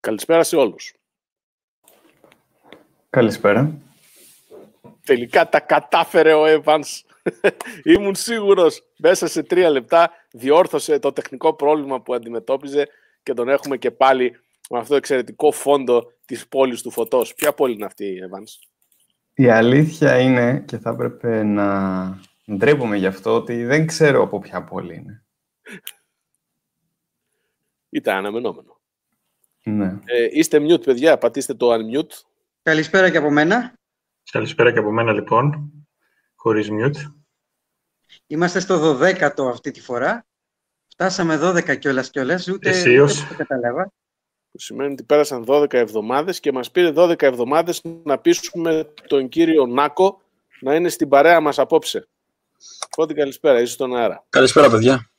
Καλησπέρα σε όλους. Καλησπέρα. Τελικά τα κατάφερε ο Evans. Ήμουν σίγουρος μέσα σε τρία λεπτά διόρθωσε το τεχνικό πρόβλημα που αντιμετώπιζε και τον έχουμε και πάλι με αυτό το εξαιρετικό φόντο της πόλης του φωτός. Ποια πόλη είναι αυτή η Evans? Η αλήθεια είναι, και θα έπρεπε να ντρέπομαι γι' αυτό, ότι δεν ξέρω από ποια πόλη είναι. Ήταν αναμενόμενο. Ναι. Ε, είστε mute, παιδιά. Πατήστε το unmute. Καλησπέρα και από μένα. Καλησπέρα και από μένα, λοιπόν. Χωρίς mute. Είμαστε στο 12ο αυτή τη φορά. Φτάσαμε 12 κιόλας κιόλας, ούτε, Εσείως. ούτε το καταλάβα. Που σημαίνει ότι πέρασαν 12 εβδομάδες και μας πήρε 12 εβδομάδες να πείσουμε τον κύριο Νάκο να είναι στην παρέα μας απόψε. Οπότε καλησπέρα, είσαι στον αέρα. Καλησπέρα, παιδιά.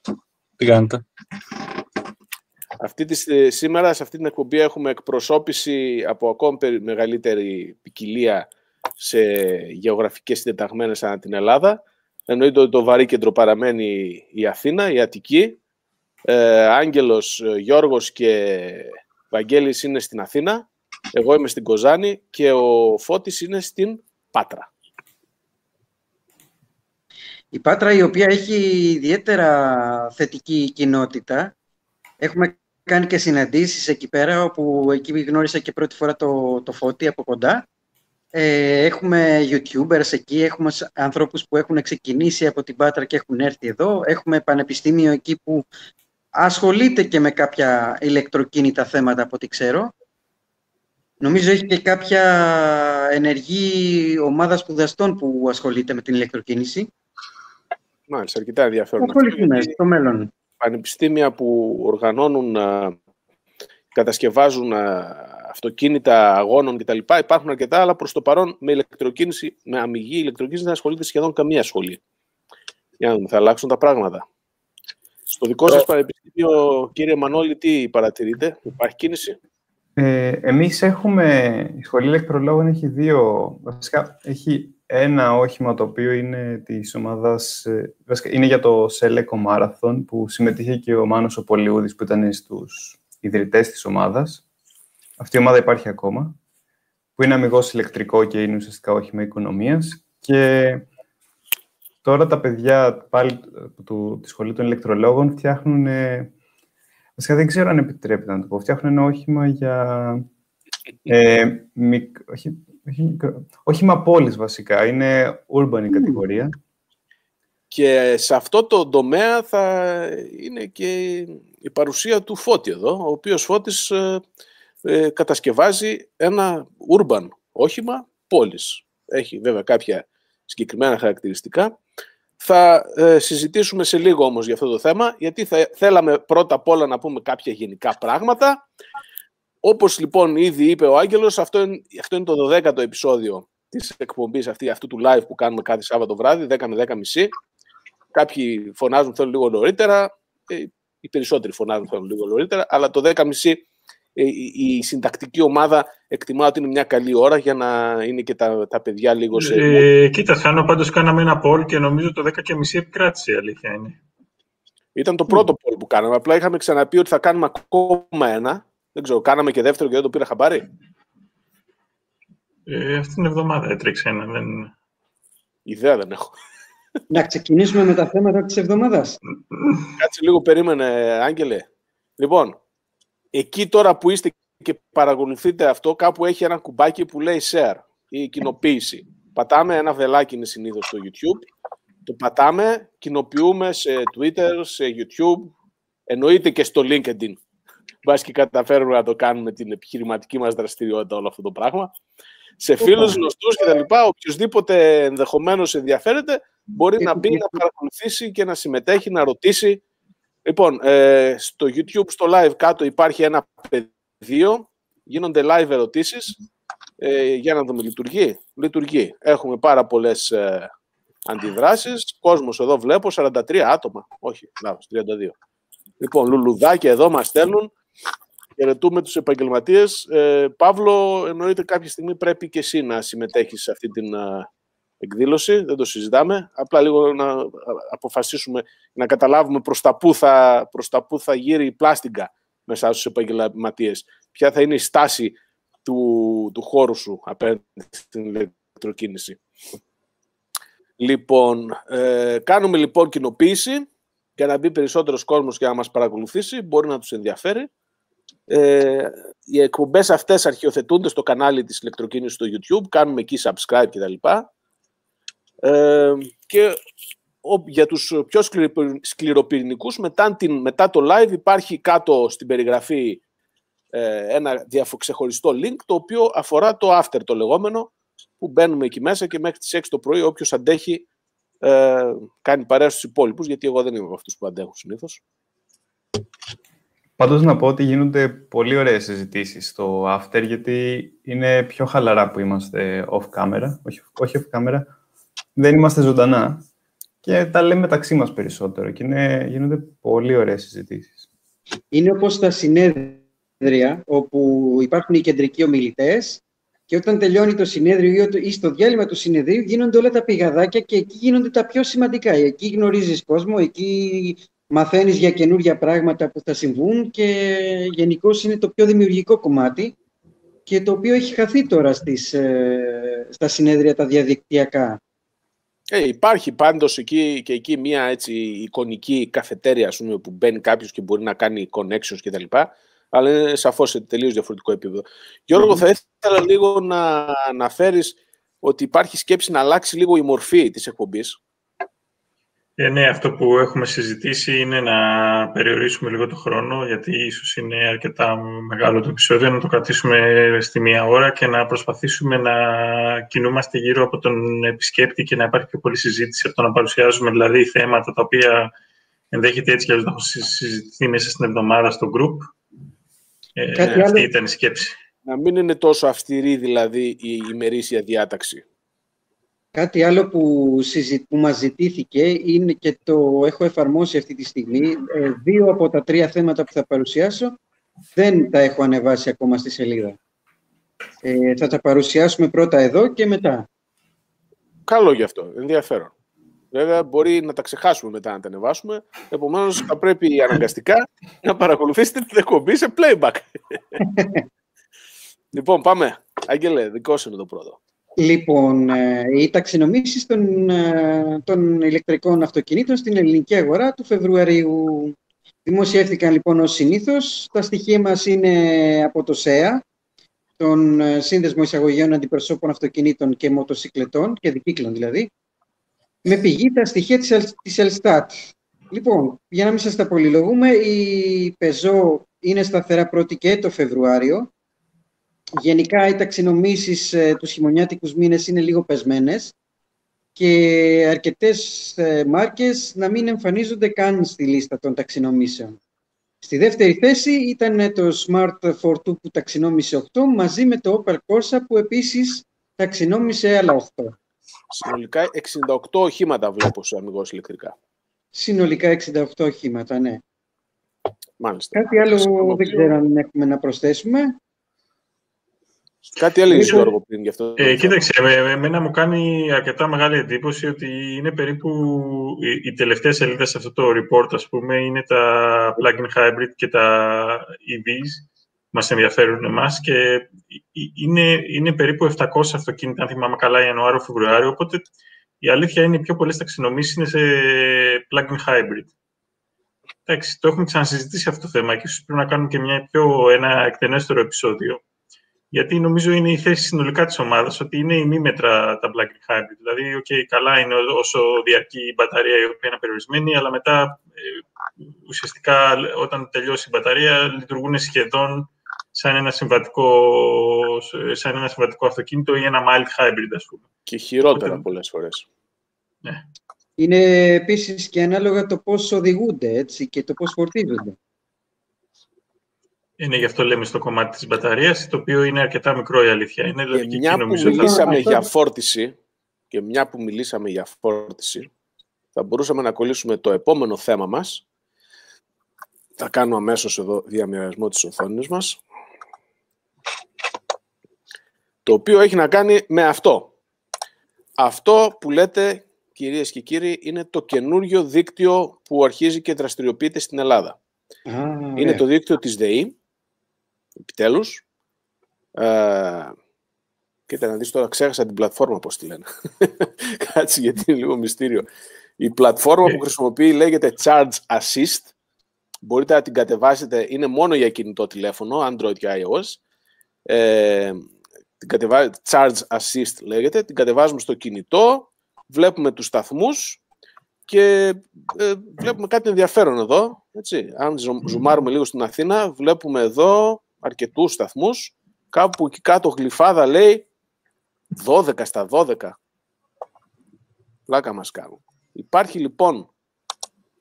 Τι κάνετε; Αυτή τη, σήμερα σε αυτή την εκπομπή έχουμε εκπροσώπηση από ακόμη περι- μεγαλύτερη ποικιλία σε γεωγραφικές συντεταγμένες ανά την Ελλάδα. Εννοείται ότι το βαρύ κέντρο παραμένει η Αθήνα, η Αττική. Ε, Άγγελος, ε, Γιώργος και Βαγγέλης είναι στην Αθήνα. Εγώ είμαι στην Κοζάνη και ο Φώτης είναι στην Πάτρα. Η Πάτρα η οποία έχει ιδιαίτερα θετική κοινότητα. Έχουμε κάνει και συναντήσεις εκεί πέρα, όπου εκεί γνώρισα και πρώτη φορά το, το Φώτη από κοντά. Ε, έχουμε YouTubers εκεί, έχουμε σ- ανθρώπους που έχουν ξεκινήσει από την Πάτρα και έχουν έρθει εδώ. Έχουμε πανεπιστήμιο εκεί που ασχολείται και με κάποια ηλεκτροκίνητα θέματα από ό,τι ξέρω. Νομίζω έχει και κάποια ενεργή ομάδα σπουδαστών που ασχολείται με την ηλεκτροκίνηση. Μάλιστα, αρκετά ενδιαφέρον. Θα αυτό, ασχοληθούμε γιατί στο μέλλον. Πανεπιστήμια που οργανώνουν, α, κατασκευάζουν α, αυτοκίνητα αγώνων κτλ. Υπάρχουν αρκετά, αλλά προς το παρόν με ηλεκτροκίνηση, με αμυγή ηλεκτροκίνηση δεν ασχολείται σχεδόν καμία σχολή. Για να δούμε, θα αλλάξουν τα πράγματα. Στο δικό σας πανεπιστήμιο, κύριε Μανώλη, τι παρατηρείτε, υπάρχει κίνηση; Ε, εμείς έχουμε, η Σχολή Ηλεκτρολόγων έχει δύο, βασικά έχει ένα όχημα το οποίο είναι της ομάδας, ε, βασικά είναι για το Σέλεκο Marathon που συμμετείχε και ο Μάνος ο Πολιούδης που ήταν στους ιδρυτές της ομάδας. Αυτή η ομάδα υπάρχει ακόμα, που είναι αμυγός ηλεκτρικό και είναι ουσιαστικά όχημα οικονομίας και τώρα τα παιδιά πάλι του, τη Σχολή των Ηλεκτρολόγων φτιάχνουν ε, Βασικά δεν ξέρω αν επιτρέπεται να το πω. Φτιάχνουν ένα όχημα για. Ε, μικ... όχι, όχι, μικρο... όχημα πόλης βασικά. Είναι urban η κατηγορία. Και σε αυτό το τομέα θα είναι και η παρουσία του Φώτη εδώ, ο οποίος Φώτης ε, ε, κατασκευάζει ένα urban όχημα πόλης. Έχει βέβαια κάποια συγκεκριμένα χαρακτηριστικά. Θα ε, συζητήσουμε σε λίγο όμως για αυτό το θέμα, γιατί θα, θέλαμε πρώτα απ' όλα να πούμε κάποια γενικά πράγματα. Όπως λοιπόν ήδη είπε ο Άγγελος, αυτό είναι, αυτό είναι το 12ο επεισόδιο της εκπομπής αυτή, αυτού του live που κάνουμε κάθε Σάββατο βράδυ, 10 με 10 μισή. Κάποιοι φωνάζουν θέλουν λίγο νωρίτερα, ε, οι περισσότεροι φωνάζουν θέλουν λίγο νωρίτερα, αλλά το 10 μισή ε, η, η συντακτική ομάδα εκτιμά ότι είναι μια καλή ώρα για να είναι και τα, τα παιδιά λίγο σε... Ε, κοίτα, Θάνο, πάντως κάναμε ένα poll και νομίζω το 10 και μισή επικράτησε, η αλήθεια είναι. Ήταν το πρώτο poll που κάναμε. Απλά είχαμε ξαναπεί ότι θα κάνουμε ακόμα ένα. Δεν ξέρω, κάναμε και δεύτερο και δεν το πήρα χαμπάρι. Ε, αυτή την εβδομάδα έτρεξε ένα. Δεν... Ιδέα δεν έχω. Να ξεκινήσουμε με τα θέματα της εβδομάδας. Κάτσε λίγο, περίμενε, Άγγελε. Λοιπόν, εκεί τώρα που είστε και παρακολουθείτε αυτό, κάπου έχει ένα κουμπάκι που λέει share ή κοινοποίηση. Πατάμε ένα βελάκι είναι συνήθως στο YouTube. Το πατάμε, κοινοποιούμε σε Twitter, σε YouTube, εννοείται και στο LinkedIn. Μπας και καταφέρουμε να το κάνουμε την επιχειρηματική μας δραστηριότητα όλο αυτό το πράγμα. Σε φίλους, γνωστούς και τα λοιπά, οποιοδήποτε ενδεχομένως ενδιαφέρεται, μπορεί να μπει, να παρακολουθήσει και να συμμετέχει, να ρωτήσει. Λοιπόν, ε, στο YouTube, στο live κάτω υπάρχει ένα πεδίο, γίνονται live ερωτήσεις. Ε, για να δούμε, λειτουργεί; Λειτουργεί. Έχουμε πάρα πολλές ε, αντιδράσεις. Κόσμος εδώ βλέπω, 43 άτομα. Όχι, λάθος, 32. Λοιπόν, λουλουδάκια εδώ μας στέλνουν. Χαιρετούμε τους επαγγελματίες. Ε, Παύλο, εννοείται κάποια στιγμή πρέπει και εσύ να συμμετέχεις σε αυτή την α, εκδήλωση. Δεν το συζητάμε. Απλά λίγο να αποφασίσουμε, να καταλάβουμε προς τα πού θα, προς τα πού θα γύρει η πλάστιγκα μέσα στους επαγγελματίες. Ποια θα είναι η στάση του, του χώρου σου απέναντι στην ηλεκτροκίνηση. Λοιπόν, ε, κάνουμε λοιπόν κοινοποίηση για να μπει περισσότερος κόσμος και να μας παρακολουθήσει. Μπορεί να τους ενδιαφέρει. Ε, οι εκπομπές αυτές αρχιοθετούνται στο κανάλι της ηλεκτροκίνησης στο YouTube. Κάνουμε εκεί subscribe κτλ. Ε, και για τους πιο σκληροπυρηνικούς, μετά, την, μετά το live υπάρχει κάτω στην περιγραφή ε, ένα ξεχωριστό link, το οποίο αφορά το after το λεγόμενο, που μπαίνουμε εκεί μέσα και μέχρι τις 6 το πρωί όποιος αντέχει ε, κάνει παρέα στους υπόλοιπους, γιατί εγώ δεν είμαι από αυτούς που αντέχουν συνήθως. Πάντως να πω ότι γίνονται πολύ ωραίες συζητήσεις στο after, γιατί είναι πιο χαλαρά που είμαστε off camera, όχι, όχι off camera, δεν είμαστε ζωντανά και τα λέμε μεταξύ μας περισσότερο και είναι, γίνονται πολύ ωραίες συζητήσεις. Είναι όπως τα συνέδρια όπου υπάρχουν οι κεντρικοί ομιλητές και όταν τελειώνει το συνέδριο ή στο διάλειμμα του συνεδρίου γίνονται όλα τα πηγαδάκια και εκεί γίνονται τα πιο σημαντικά. Εκεί γνωρίζεις κόσμο, εκεί μαθαίνεις για καινούργια πράγματα που θα συμβούν και γενικώς είναι το πιο δημιουργικό κομμάτι και το οποίο έχει χαθεί τώρα στις, ε, στα συνέδρια τα διαδικτυακά. Ε, υπάρχει πάντως εκεί και εκεί μια έτσι εικονική καφετέρια πούμε, που μπαίνει κάποιος και μπορεί να κάνει connections κτλ. Αλλά είναι σαφώς σε τελείως διαφορετικό επίπεδο. Γιώργο, θα ήθελα λίγο να αναφέρεις ότι υπάρχει σκέψη να αλλάξει λίγο η μορφή της εκπομπής. Ε, ναι, αυτό που έχουμε συζητήσει είναι να περιορίσουμε λίγο το χρόνο, γιατί ίσως είναι αρκετά μεγάλο το επεισόδιο, να το κρατήσουμε στη μία ώρα και να προσπαθήσουμε να κινούμαστε γύρω από τον επισκέπτη και να υπάρχει πιο πολλή συζήτηση από το να παρουσιάζουμε δηλαδή θέματα τα οποία ενδέχεται έτσι και να έχουν συζητηθεί μέσα στην εβδομάδα στο group. Ε, αυτή ήταν η σκέψη. Να μην είναι τόσο αυστηρή δηλαδή η ημερήσια διάταξη. Κάτι άλλο που, συζη... που μας ζητήθηκε είναι και το έχω εφαρμόσει αυτή τη στιγμή. Ε, δύο από τα τρία θέματα που θα παρουσιάσω δεν τα έχω ανεβάσει ακόμα στη σελίδα. Ε, θα τα παρουσιάσουμε πρώτα εδώ και μετά. Καλό γι' αυτό. Ενδιαφέρον. Βέβαια, μπορεί να τα ξεχάσουμε μετά να τα ανεβάσουμε. Επομένως, θα πρέπει αναγκαστικά να παρακολουθήσετε την εκπομπή σε playback. λοιπόν, πάμε. Άγγελε, δικό σου είναι το πρώτο. Λοιπόν, ε, οι ταξινομήσεις των, ε, των ηλεκτρικών αυτοκινήτων στην ελληνική αγορά του Φεβρουαρίου δημοσιεύτηκαν λοιπόν ως συνήθως. Τα στοιχεία μας είναι από το ΣΕΑ, τον ε, Σύνδεσμο Εισαγωγών Αντιπροσώπων Αυτοκινήτων και Μοτοσυκλετών, και δικύκλων δηλαδή, με πηγή τα στοιχεία της, της Ελστάτ. Λοιπόν, για να μην σας τα πολυλογούμε, η Πεζό είναι σταθερά πρώτη και το Φεβρουάριο, Γενικά οι ταξινομήσεις ε, τους χειμωνιάτικους μήνες είναι λίγο πεσμένες και αρκετές ε, μάρκες να μην εμφανίζονται καν στη λίστα των ταξινομήσεων. Στη δεύτερη θέση ήταν το Smart Fortwo που ταξινόμησε 8 μαζί με το Opel Corsa που επίσης ταξινόμησε άλλα 8. Συνολικά 68 οχήματα βλέπω σε αμυγός ηλεκτρικά. Συνολικά 68 οχήματα, ναι. Μάλιστα. Κάτι άλλο δεν ξέρω αν έχουμε να προσθέσουμε. Κάτι έλεγε λοιπόν, Γιώργο πριν γι' αυτό. Ε, κοίταξε, με, εμένα μου κάνει αρκετά μεγάλη εντύπωση ότι είναι περίπου οι, οι τελευταίες σελίδες σε αυτό το report, ας πούμε, είναι τα plug-in hybrid και τα EVs μας ενδιαφέρουν εμάς και είναι, είναι περίπου 700 αυτοκίνητα, αν θυμάμαι καλά, Ιανουάριο-Φεβρουάριο, οπότε η αλήθεια είναι οι πιο πολλές ταξινομήσεις είναι σε plug-in hybrid. Εντάξει, το έχουμε ξανασυζητήσει αυτό το θέμα και ίσως πρέπει να κάνουμε και μια πιο, ένα εκτενέστερο επεισόδιο γιατί νομίζω είναι η θέση συνολικά της ομάδας ότι είναι ημίμετρα τα Black Hybrid. Δηλαδή, okay, καλά είναι όσο διαρκεί η μπαταρία η οποία είναι περιορισμένη, αλλά μετά ε, ουσιαστικά όταν τελειώσει η μπαταρία λειτουργούν σχεδόν σαν ένα συμβατικό, σαν ένα συμβατικό αυτοκίνητο ή ένα mild hybrid, ας πούμε. Και χειρότερα Οπότε, πολλές φορές. Ναι. Είναι επίσης και ανάλογα το πώς οδηγούνται έτσι, και το πώς φορτίζονται. Είναι γι' αυτό λέμε στο κομμάτι της μπαταρίας, το οποίο είναι αρκετά μικρό η αλήθεια. Είναι, δηλαδή, και μια που μιλήσαμε για φόρτιση, και μια που μιλήσαμε για φόρτιση, θα μπορούσαμε να κολλήσουμε το επόμενο θέμα μας. Θα κάνω αμέσως εδώ διαμοιρασμό της οθόνης μας. Το οποίο έχει να κάνει με αυτό. Αυτό που λέτε, κυρίες και κύριοι, είναι το καινούριο δίκτυο που αρχίζει και δραστηριοποιείται στην Ελλάδα. είναι το δίκτυο της ΔΕΗ, επιτέλους. Ε, κοίτα να δεις τώρα, ξέχασα την πλατφόρμα πώς τη λένε. Κάτσε γιατί είναι λίγο μυστήριο. Η πλατφόρμα που χρησιμοποιεί λέγεται Charge Assist. Μπορείτε να την κατεβάσετε, είναι μόνο για κινητό τηλέφωνο, Android και iOS. Ε, την κατεβα... Charge Assist λέγεται, την κατεβάζουμε στο κινητό, βλέπουμε τους σταθμούς και ε, βλέπουμε κάτι ενδιαφέρον εδώ. Έτσι. Αν ζουμάρουμε λίγο στην Αθήνα, βλέπουμε εδώ αρκετούς σταθμούς. Κάπου εκεί κάτω γλυφάδα λέει 12 στα 12. Πλάκα μας κάνουν. Υπάρχει λοιπόν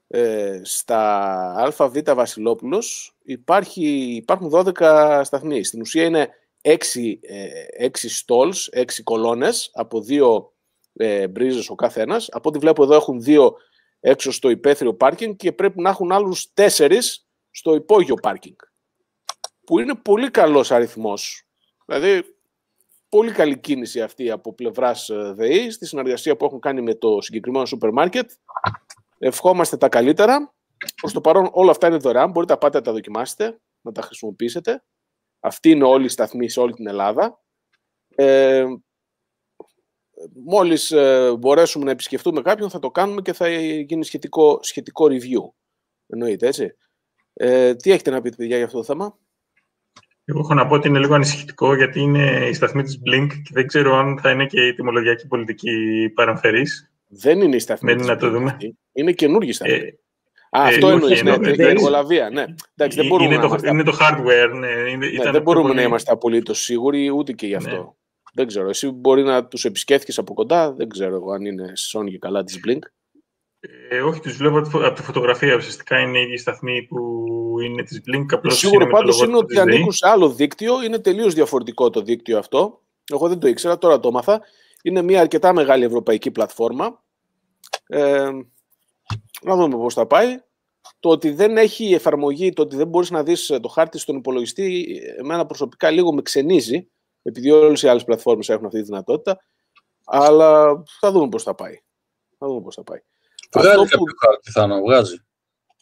ε, στα ΑΒ Βασιλόπουλος υπάρχει, υπάρχουν 12 σταθμοί. Στην ουσία είναι 6, ε, 6 stalls, 6 κολόνες από δύο ε, μπρίζες ο καθένας. Από ό,τι βλέπω εδώ έχουν δύο έξω στο υπαίθριο πάρκινγκ και πρέπει να έχουν άλλους τέσσερις στο υπόγειο πάρκινγκ. Που είναι πολύ καλός αριθμός. Δηλαδή, πολύ καλή κίνηση αυτή από πλευράς ε, ΔΕΗ, στη συνεργασία που έχουν κάνει με το συγκεκριμένο σούπερ μάρκετ. Ευχόμαστε τα καλύτερα. Προς το παρόν όλα αυτά είναι δωρεάν, μπορείτε να πάτε να τα δοκιμάσετε, να τα χρησιμοποιήσετε. Αυτή είναι όλη η σταθμή σε όλη την Ελλάδα. Ε, μόλις ε, μπορέσουμε να επισκεφτούμε κάποιον θα το κάνουμε και θα γίνει σχετικό, σχετικό review. Εννοείται, έτσι. Ε, τι έχετε να πείτε, παιδιά, για αυτό το θέμα; Εγώ έχω να πω ότι είναι λίγο ανησυχητικό γιατί είναι η σταθμή της Blink και δεν ξέρω αν θα είναι και η τιμολογιακή πολιτική παραμφερής. Δεν είναι η σταθμή της να το δούμε. Είναι καινούργια σταθμή. Ε, Α, ε, αυτό εννοείς, ναι, την εργολαβία, ναι. Εντάξει, δεν μπορούμε είναι, να το, είμαστε... είναι το hardware, ναι. Είναι, ναι δεν μπορούμε πολύ... να είμαστε απολύτως σίγουροι ούτε και γι' αυτό. Ναι. Δεν ξέρω. Εσύ μπορεί να τους επισκέφθηκες από κοντά. Δεν ξέρω εγώ αν είναι σόνι και καλά της Blink. Ε, όχι, τους βλέπω από τη φωτογραφία. Ουσιαστικά είναι η ίδια σταθμή που είναι της Blink. Το σίγουρο πάντως είναι ότι ανήκουν σε άλλο δίκτυο. Είναι τελείως διαφορετικό το δίκτυο αυτό. Εγώ δεν το ήξερα, τώρα το έμαθα. Είναι μια αρκετά μεγάλη ευρωπαϊκή πλατφόρμα. Ε, να δούμε πώς θα πάει. Το ότι δεν έχει εφαρμογή, το ότι δεν μπορείς να δεις το χάρτη στον υπολογιστή, εμένα προσωπικά λίγο με ξενίζει, επειδή όλες οι άλλες πλατφόρμες έχουν αυτή τη δυνατότητα, αλλά θα δούμε πώς θα πάει. Θα δούμε πώς θα πάει. Βγάζει Αυτό κάποιο που... χάρτη, θα βγάζει.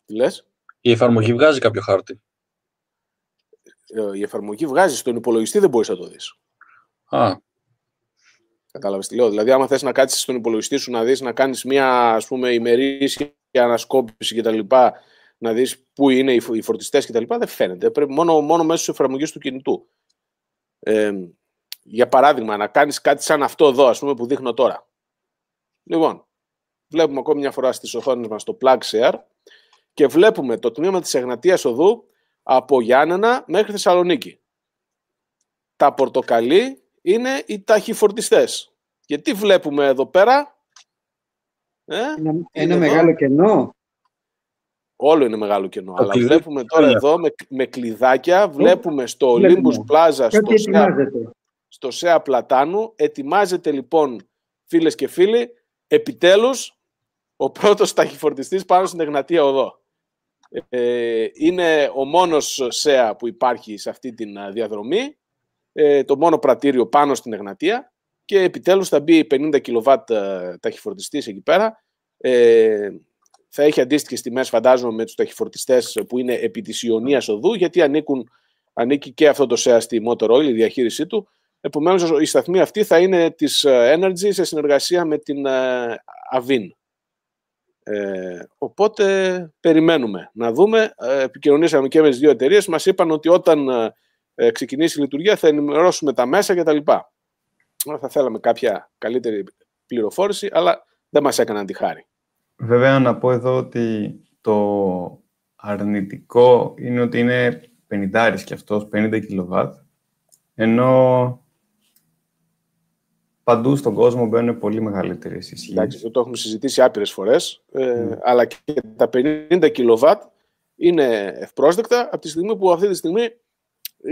Τι λες; Η εφαρμογή βγάζει κάποιο χάρτη; Ε, η εφαρμογή βγάζει στον υπολογιστή, δεν μπορείς να το δεις. Α, Κατάλαβες τι λέω. Δηλαδή, άμα θες να κάτσεις στον υπολογιστή σου να δεις, να κάνεις μια ας πούμε, ημερήσια ανασκόπηση κτλ. Να δεις πού είναι οι φορτιστές κτλ. Δεν φαίνεται. Πρέπει μόνο, μόνο μέσω της εφαρμογής του κινητού. Ε, για παράδειγμα, να κάνεις κάτι σαν αυτό εδώ, ας πούμε, που δείχνω τώρα. Λοιπόν, βλέπουμε ακόμη μια φορά στις οθόνες μας το plug share και βλέπουμε το τμήμα της Εγνατίας Οδού από Γιάννενα μέχρι Θεσσαλονίκη. Τα πορτοκαλί είναι οι ταχυφορτιστές. Και τι βλέπουμε εδώ πέρα; Ε, ένα, ένα μεγάλο κενό. Όλο είναι μεγάλο κενό. αλλά βλέπουμε τώρα εδώ με, με κλειδάκια, βλέπουμε στο Olympus Plaza, στο ΣΕΑ, στο ΣΕΑ Πλατάνου. Ετοιμάζεται λοιπόν, φίλες και φίλοι, επιτέλους ο πρώτος ταχυφορτιστής πάνω στην Εγνατία Οδό. Ε, είναι ο μόνος ΣΕΑ που υπάρχει σε αυτή τη διαδρομή ε, το μόνο πρατήριο πάνω στην Εγνατία και επιτέλους θα μπει 50 κιλοβάτ ε, ταχυφορτιστής εκεί πέρα. Ε, θα έχει αντίστοιχες τιμές φαντάζομαι με τους ταχυφορτιστές που είναι επί της Ιωνίας οδού γιατί ανήκουν, ανήκει και αυτό το ΣΕΑ στη Motor Oil, η διαχείρισή του. Επομένως η σταθμή αυτή θα είναι της ε, Energy σε συνεργασία με την ε, Avin. Ε, οπότε περιμένουμε να δούμε. Ε, επικοινωνήσαμε και με τις δύο εταιρείες. Μας είπαν ότι όταν ε, ξεκινήσει η λειτουργία, θα ενημερώσουμε τα μέσα κτλ. Θα θέλαμε κάποια καλύτερη πληροφόρηση, αλλά δεν μας έκαναν τη χάρη. Βέβαια, να πω εδώ ότι το αρνητικό είναι ότι είναι 50 και αυτός, 50 κιλοβάτ, ενώ παντού στον κόσμο μπαίνουν πολύ μεγαλύτερες ισχύει. Εντάξει, αυτό το έχουμε συζητήσει άπειρες φορές. Ε, ναι. Αλλά και τα 50 κιλοβάτ είναι ευπρόσδεκτα από τη στιγμή που αυτή τη στιγμή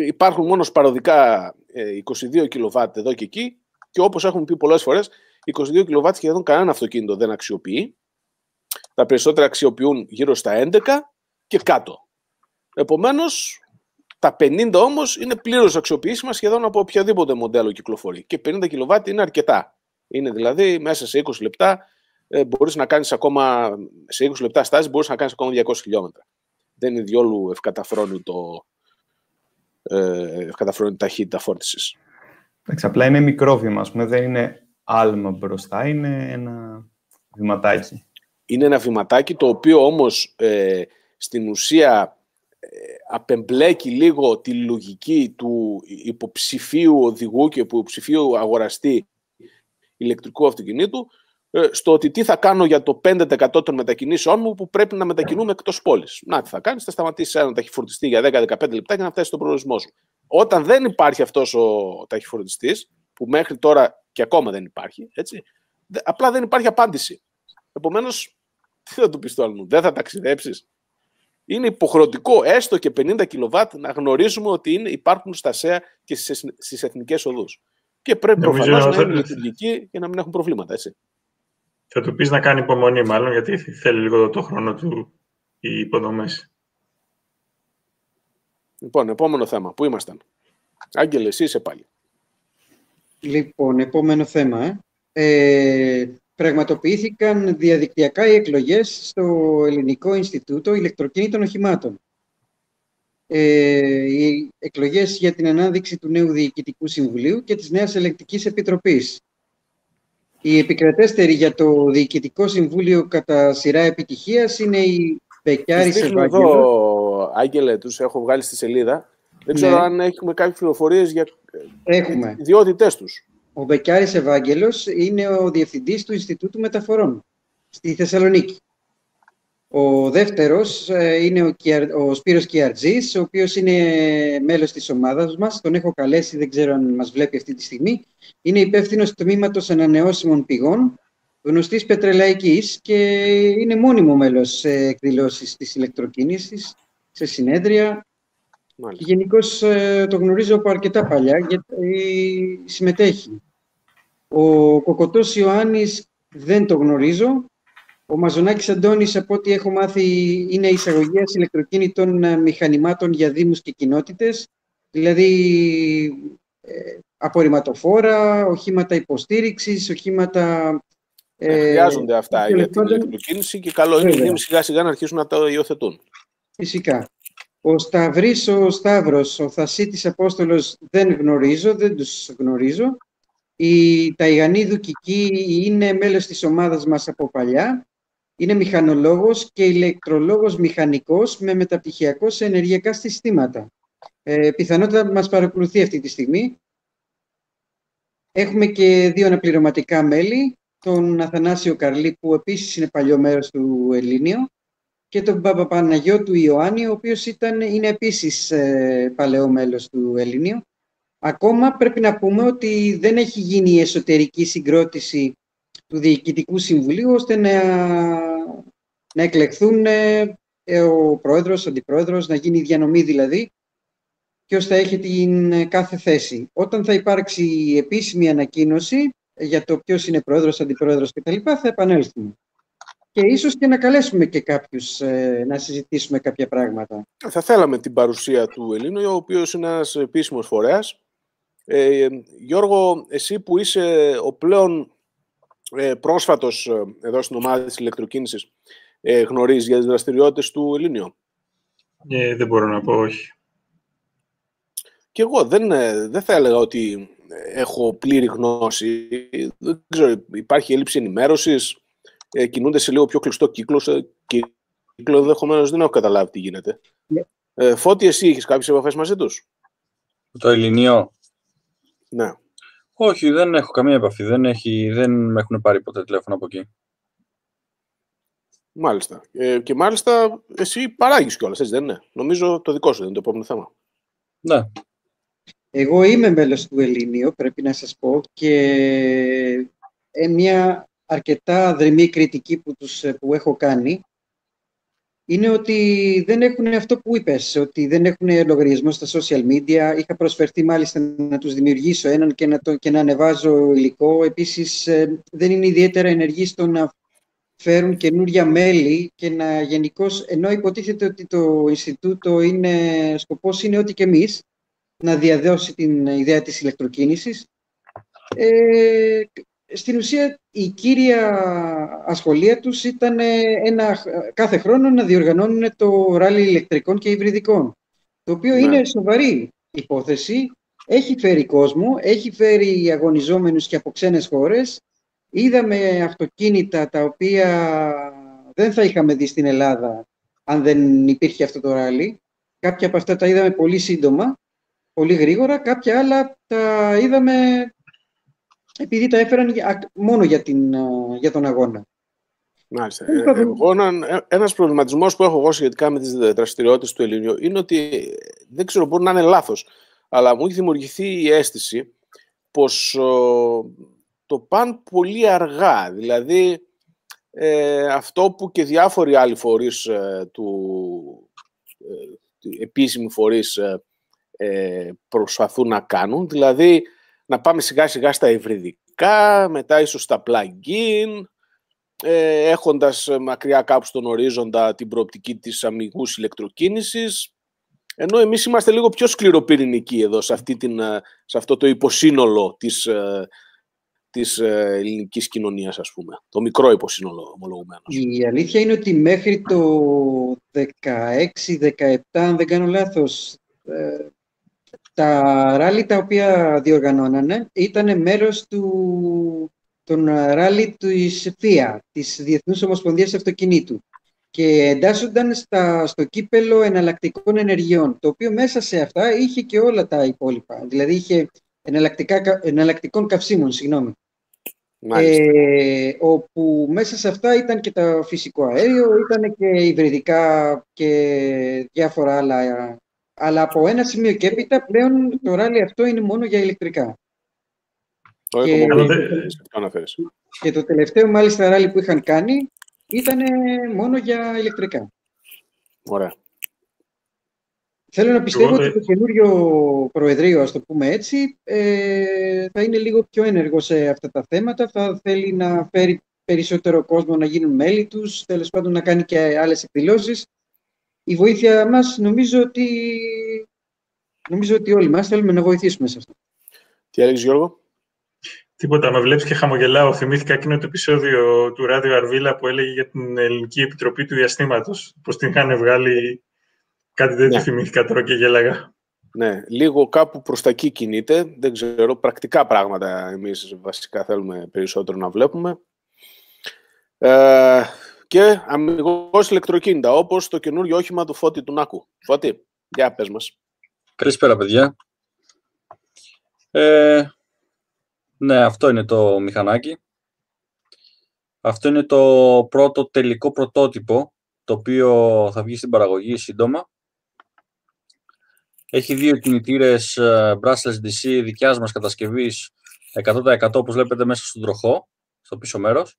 υπάρχουν μόνος σπαροδικά 22 ε, κιλοβάτ εδώ και εκεί και όπως έχουμε πει πολλές φορές, 22 κιλοβάτ σχεδόν κανένα αυτοκίνητο δεν αξιοποιεί. Τα περισσότερα αξιοποιούν γύρω στα 11 και κάτω. Επομένως, τα 50 όμως είναι πλήρως αξιοποιήσιμα σχεδόν από οποιαδήποτε μοντέλο κυκλοφορεί. Και 50 κιλοβάτ είναι αρκετά. Είναι δηλαδή μέσα σε 20 λεπτά ε, μπορείς να κάνεις ακόμα, σε 20 λεπτά στάση μπορείς να κάνεις ακόμα 200 χιλιόμετρα. δεν είναι διόλου ευκαταφρόνητο ε, ευκαταφρόνητη ταχύτητα φόρτισης. Εντάξει, απλά είναι μικρό βήμα, ας πούμε, δεν είναι άλμα μπροστά, είναι ένα βηματάκι. Είναι ένα βηματάκι το οποίο όμως ε, στην ουσία ε, απεμπλέκει λίγο τη λογική του υποψηφίου οδηγού και υποψηφίου αγοραστή ηλεκτρικού αυτοκινήτου ε, στο ότι τι θα κάνω για το 5% των μετακινήσεών μου που πρέπει να μετακινούμε εκτός πόλης. Να, τι θα κάνεις, θα σταματήσεις ένα ταχυφορτιστή για 10-15 λεπτά για να φτάσεις στον προορισμό σου. Όταν δεν υπάρχει αυτός ο ταχυφορτιστή, που μέχρι τώρα και ακόμα δεν υπάρχει, έτσι, απλά δεν υπάρχει απάντηση. Επομένως, τι θα του πει στο άλλο, δεν θα ταξιδέψεις. Είναι υποχρεωτικό έστω και 50 κιλοβάτ να γνωρίζουμε ότι είναι, υπάρχουν στα ΣΕΑ και στις εθνικές οδούς. Και πρέπει προφανώς να είναι λειτουργικοί και να μην έχουν προβλήματα. Έτσι. Θα του πεις να κάνει υπομονή μάλλον, γιατί θέλει λίγο το χρόνο του οι υποδομές. Λοιπόν, επόμενο θέμα. Πού ήμασταν; Άγγελε, εσύ είσαι πάλι. Λοιπόν, επόμενο θέμα. Ε. Ε, πραγματοποιήθηκαν διαδικτυακά οι εκλογές στο Ελληνικό Ινστιτούτο Ηλεκτροκίνητων Οχημάτων. Ε, οι εκλογές για την ανάδειξη του νέου Διοικητικού Συμβουλίου και της νέας Ελεκτικής Επιτροπής. Η επικρατέστερη για το Διοικητικό Συμβούλιο κατά σειρά επιτυχίας είναι η Μπεκιάρη Ευάγγελο. Εδώ, Άγγελε, τους έχω βγάλει στη σελίδα. Δεν ξέρω ναι. αν έχουμε κάποιες πληροφορίες για έχουμε. ιδιότητές τους. Ο Μπεκιάρης Ευάγγελος είναι ο Διευθυντής του Ινστιτούτου Μεταφορών στη Θεσσαλονίκη. Ο δεύτερος ε, είναι ο, ο Σπύρος Κιαρτζής, ο οποίος είναι μέλος της ομάδας μας. Τον έχω καλέσει, δεν ξέρω αν μας βλέπει αυτή τη στιγμή. Είναι υπεύθυνος τμήματος ανανεώσιμων πηγών, γνωστής πετρελαϊκής και είναι μόνιμο μέλος σε εκδηλώσεις της ηλεκτροκίνησης, σε συνέδρια. Και γενικώς ε, το γνωρίζω από αρκετά παλιά γιατί συμμετέχει. Ο Κοκοτός Ιωάννης δεν το γνωρίζω, ο Μαζονάκης Αντώνης, από ό,τι έχω μάθει, είναι εισαγωγέας ηλεκτροκίνητων ε, μηχανημάτων για δήμους και κοινότητες, δηλαδή ε, απορριμματοφόρα, οχήματα υποστήριξης, οχήματα... Ε, ε χρειάζονται αυτά για την ηλεκτροκίνηση και καλό είναι οι δήμοι σιγά σιγά να αρχίσουν να το υιοθετούν. Φυσικά. Ο Σταυρής, ο Σταύρος, ο Θασίτης Απόστολος δεν γνωρίζω, δεν τους γνωρίζω. Η Ταϊγανίδου Κική είναι μέλος της ομάδας μας από παλιά. Είναι μηχανολόγος και ηλεκτρολόγος μηχανικός με μεταπτυχιακό σε ενεργειακά συστήματα. Ε, πιθανότατα μας παρακολουθεί αυτή τη στιγμή. Έχουμε και δύο αναπληρωματικά μέλη, τον Αθανάσιο Καρλή που επίσης είναι παλιό μέρος του Ελλήνιο και τον Παπαπαναγιώτου Ιωάννη, ο οποίος ήταν, είναι επίσης ε, παλαιό μέλος του Ελλήνιο. Ακόμα πρέπει να πούμε ότι δεν έχει γίνει η εσωτερική συγκρότηση του Διοικητικού Συμβουλίου ώστε να, να εκλεχθούν ε, ο πρόεδρος, ο αντιπρόεδρος, να γίνει η διανομή δηλαδή και ώστε θα έχει την ε, κάθε θέση. Όταν θα υπάρξει η επίσημη ανακοίνωση για το ποιος είναι πρόεδρος, αντιπρόεδρος κτλ. θα επανέλθουμε. Και ίσως και να καλέσουμε και κάποιους ε, να συζητήσουμε κάποια πράγματα. Θα θέλαμε την παρουσία του Ελλήνου, ο οποίος είναι ένας επίσημος φορέας. Ε, Γιώργο, εσύ που είσαι ο πλέον ε, πρόσφατος ε, εδώ στην ομάδα της ηλεκτροκίνησης ε, γνωρίζεις για τις δραστηριότητες του Ελλήνιο. Ε, δεν μπορώ να πω όχι. Και εγώ δεν, ε, δεν θα έλεγα ότι έχω πλήρη γνώση. Δεν ξέρω, υπάρχει έλλειψη ενημέρωσης, ε, κινούνται σε λίγο πιο κλειστό κύκλο, σε κύκλο ενδεχομένως δεν έχω καταλάβει τι γίνεται. Ναι. Ε, Φώτη, εσύ έχεις κάποιες επαφές μαζί τους; Το Ελληνίο. Ναι. Όχι, δεν έχω καμία επαφή. Δεν, έχει, δεν με έχουν πάρει ποτέ τηλέφωνο από εκεί. Μάλιστα. Ε, και μάλιστα εσύ παράγεις κιόλας, έτσι δεν είναι; Νομίζω το δικό σου δεν είναι το επόμενο θέμα. Ναι. Εγώ είμαι μέλος του Ελληνίου, πρέπει να σας πω, και ε, μια αρκετά δρυμή κριτική που, τους, που έχω κάνει είναι ότι δεν έχουν αυτό που είπες, ότι δεν έχουν λογαριασμό στα social media. Είχα προσφερθεί μάλιστα να τους δημιουργήσω έναν και να, το, και να ανεβάζω υλικό. Επίσης, ε, δεν είναι ιδιαίτερα ενεργοί στο να φέρουν καινούρια μέλη και να γενικώς, ενώ υποτίθεται ότι το Ινστιτούτο είναι, σκοπός είναι ότι και εμείς, να διαδώσει την ιδέα της ηλεκτροκίνησης, ε, στην ουσία η κύρια ασχολία τους ήταν ένα, κάθε χρόνο να διοργανώνουν το ράλι ηλεκτρικών και υβριδικών, το οποίο Ναι. είναι σοβαρή υπόθεση, έχει φέρει κόσμο, έχει φέρει αγωνιζόμενους και από ξένες χώρες. Είδαμε αυτοκίνητα τα οποία δεν θα είχαμε δει στην Ελλάδα αν δεν υπήρχε αυτό το ράλι. Κάποια από αυτά τα είδαμε πολύ σύντομα, πολύ γρήγορα, κάποια άλλα τα είδαμε επειδή τα έφεραν για- μόνο για, την, α, για τον αγώνα. Μάλιστα. Τέλος Ε, πάντων. εγώ, έναν- ε, ένας προβληματισμός που έχω εγώ σχετικά με τις δραστηριότητες του Ελληνιού είναι ότι ε, δεν ξέρω, μπορεί να είναι λάθος, αλλά μου έχει δημιουργηθεί η αίσθηση πως ο, το παν πολύ αργά. Δηλαδή, ε, αυτό που και διάφοροι άλλοι φορείς ε, του ε, του- επίσημοι φορείς ε, ε, προσπαθούν να κάνουν, δηλαδή να πάμε σιγά σιγά στα υβριδικά, μετά ίσως στα plug-in, ε, έχοντας ε, μακριά κάπου στον ορίζοντα την προοπτική της αμυγούς ηλεκτροκίνησης, ενώ εμείς είμαστε λίγο πιο σκληροπυρηνικοί εδώ, σε, αυτή την, ε, σε αυτό το υποσύνολο της, ε, της ε, ελληνικής κοινωνίας, ας πούμε. Το μικρό υποσύνολο, ομολογουμένως. Η αλήθεια είναι ότι μέχρι το 16-17, αν δεν κάνω λάθος, ε, τα ράλι τα οποία διοργανώνανε ήταν μέρος του, των ράλι της FIA, της Διεθνούς Ομοσπονδίας Αυτοκινήτου και εντάσσονταν στα, στο κύπελο εναλλακτικών ενεργειών, το οποίο μέσα σε αυτά είχε και όλα τα υπόλοιπα. Δηλαδή είχε εναλλακτικά, κα- εναλλακτικών καυσίμων, συγγνώμη. Μάλιστα. Ε, όπου μέσα σε αυτά ήταν και το φυσικό αέριο, ήταν και υβριδικά και διάφορα άλλα. Αλλά από ένα σημείο και έπειτα πλέον το ράλι αυτό είναι μόνο για ηλεκτρικά. το και- έχω Αλλά μόνο δεν- σε αυτό αναφέρεσαι. Και το τελευταίο μάλιστα ράλι που είχαν κάνει ήταν μόνο για ηλεκτρικά. Ωραία. Θέλω να πιστεύω Εγώ, ότι ε, το καινούριο Προεδρείο, ας το πούμε έτσι, ε, θα είναι λίγο πιο ένεργο σε αυτά τα θέματα, θα θέλει να φέρει περισσότερο κόσμο να γίνουν μέλη τους, τέλος πάντων να κάνει και άλλες εκδηλώσεις. Η βοήθεια μας νομίζω ότι, νομίζω ότι όλοι μας θέλουμε να βοηθήσουμε σε αυτό. Τι έλεγες Γιώργο; Τίποτα, με βλέπεις και χαμογελάω. Θυμήθηκα εκείνο το επεισόδιο του Ράδιο Αρβίλα που έλεγε για την Ελληνική Επιτροπή του Διαστήματος. Πώς την είχαν βγάλει κάτι τέτοιο Ναι. θυμήθηκα τώρα και γέλαγα. Ναι, λίγο κάπου προς τα εκεί κινείται. Δεν ξέρω, πρακτικά πράγματα εμείς βασικά θέλουμε περισσότερο να βλέπουμε. Ε, και αμυγός ηλεκτροκίνητα, όπως το καινούριο όχημα του Φώτη του Νάκου. Φώτη, για πες μας. Καλησπέρα, παιδιά. Ε, ναι, αυτό είναι το μηχανάκι. Αυτό είναι το πρώτο τελικό πρωτότυπο, το οποίο θα βγει στην παραγωγή σύντομα. Έχει δύο κινητήρες ε, brushless DC δικιάς μας κατασκευής 100% όπως βλέπετε μέσα στον τροχό, στο πίσω μέρος.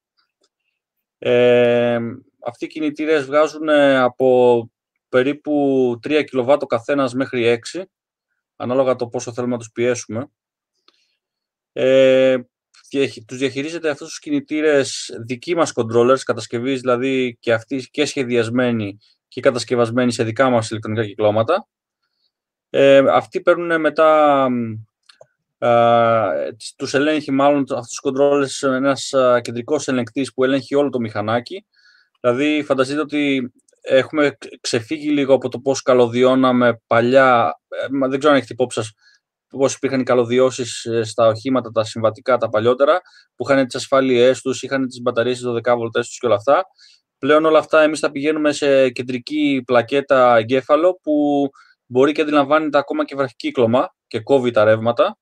Ε, αυτοί οι κινητήρες βγάζουν ε, από περίπου 3 κιλοβάτ ο καθένας μέχρι 6, ανάλογα το πόσο θέλουμε να τους πιέσουμε. Ε, διαχει- τους διαχειρίζεται αυτούς τους κινητήρες δικοί μας controllers, κατασκευής δηλαδή και αυτοί και σχεδιασμένοι και κατασκευασμένοι σε δικά μας ηλεκτρονικά κυκλώματα. Ε, αυτοί παίρνουν μετά, μ, α, τις- τους ελέγχει μάλλον αυτούς τους controllers ένας α, κεντρικός ελεγκτής που ελέγχει όλο το μηχανάκι. Δηλαδή φανταστείτε ότι έχουμε ξε- ξεφύγει λίγο από το πώς καλωδιώναμε παλιά, ε, μα δεν ξέρω αν έχετε υπόψη σας, πώς υπήρχαν οι καλωδιώσεις ε, στα οχήματα, τα συμβατικά, τα παλιότερα, που είχαν τις ασφάλειές τους, είχαν τις μπαταρίες 12 βολτές τους και όλα αυτά. Πλέον όλα αυτά εμείς τα πηγαίνουμε σε κεντρική πλακέτα εγκέφαλο που μπορεί και αντιλαμβάνεται ακόμα και βραχικύκλωμα και κόβει τα ρεύματα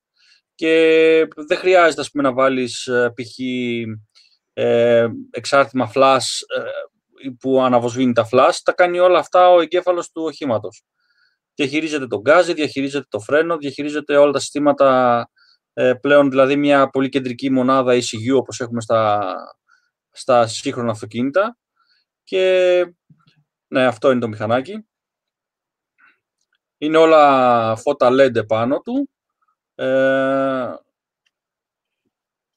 και δεν χρειάζεται ας πούμε, να βάλεις ε, π.χ. Ε, εξάρτημα flash ε, που αναβοσβήνει τα flash, τα κάνει όλα αυτά ο εγκέφαλος του οχήματος. Διαχειρίζεται τον γκάζι, διαχειρίζεται το φρένο, διαχειρίζεται όλα τα συστήματα ε, πλέον, δηλαδή μια πολύ κεντρική μονάδα ECU όπως έχουμε στα, στα σύγχρονα αυτοκίνητα και ναι, αυτό είναι το μηχανάκι. Είναι όλα φώτα LED επάνω του. Ε,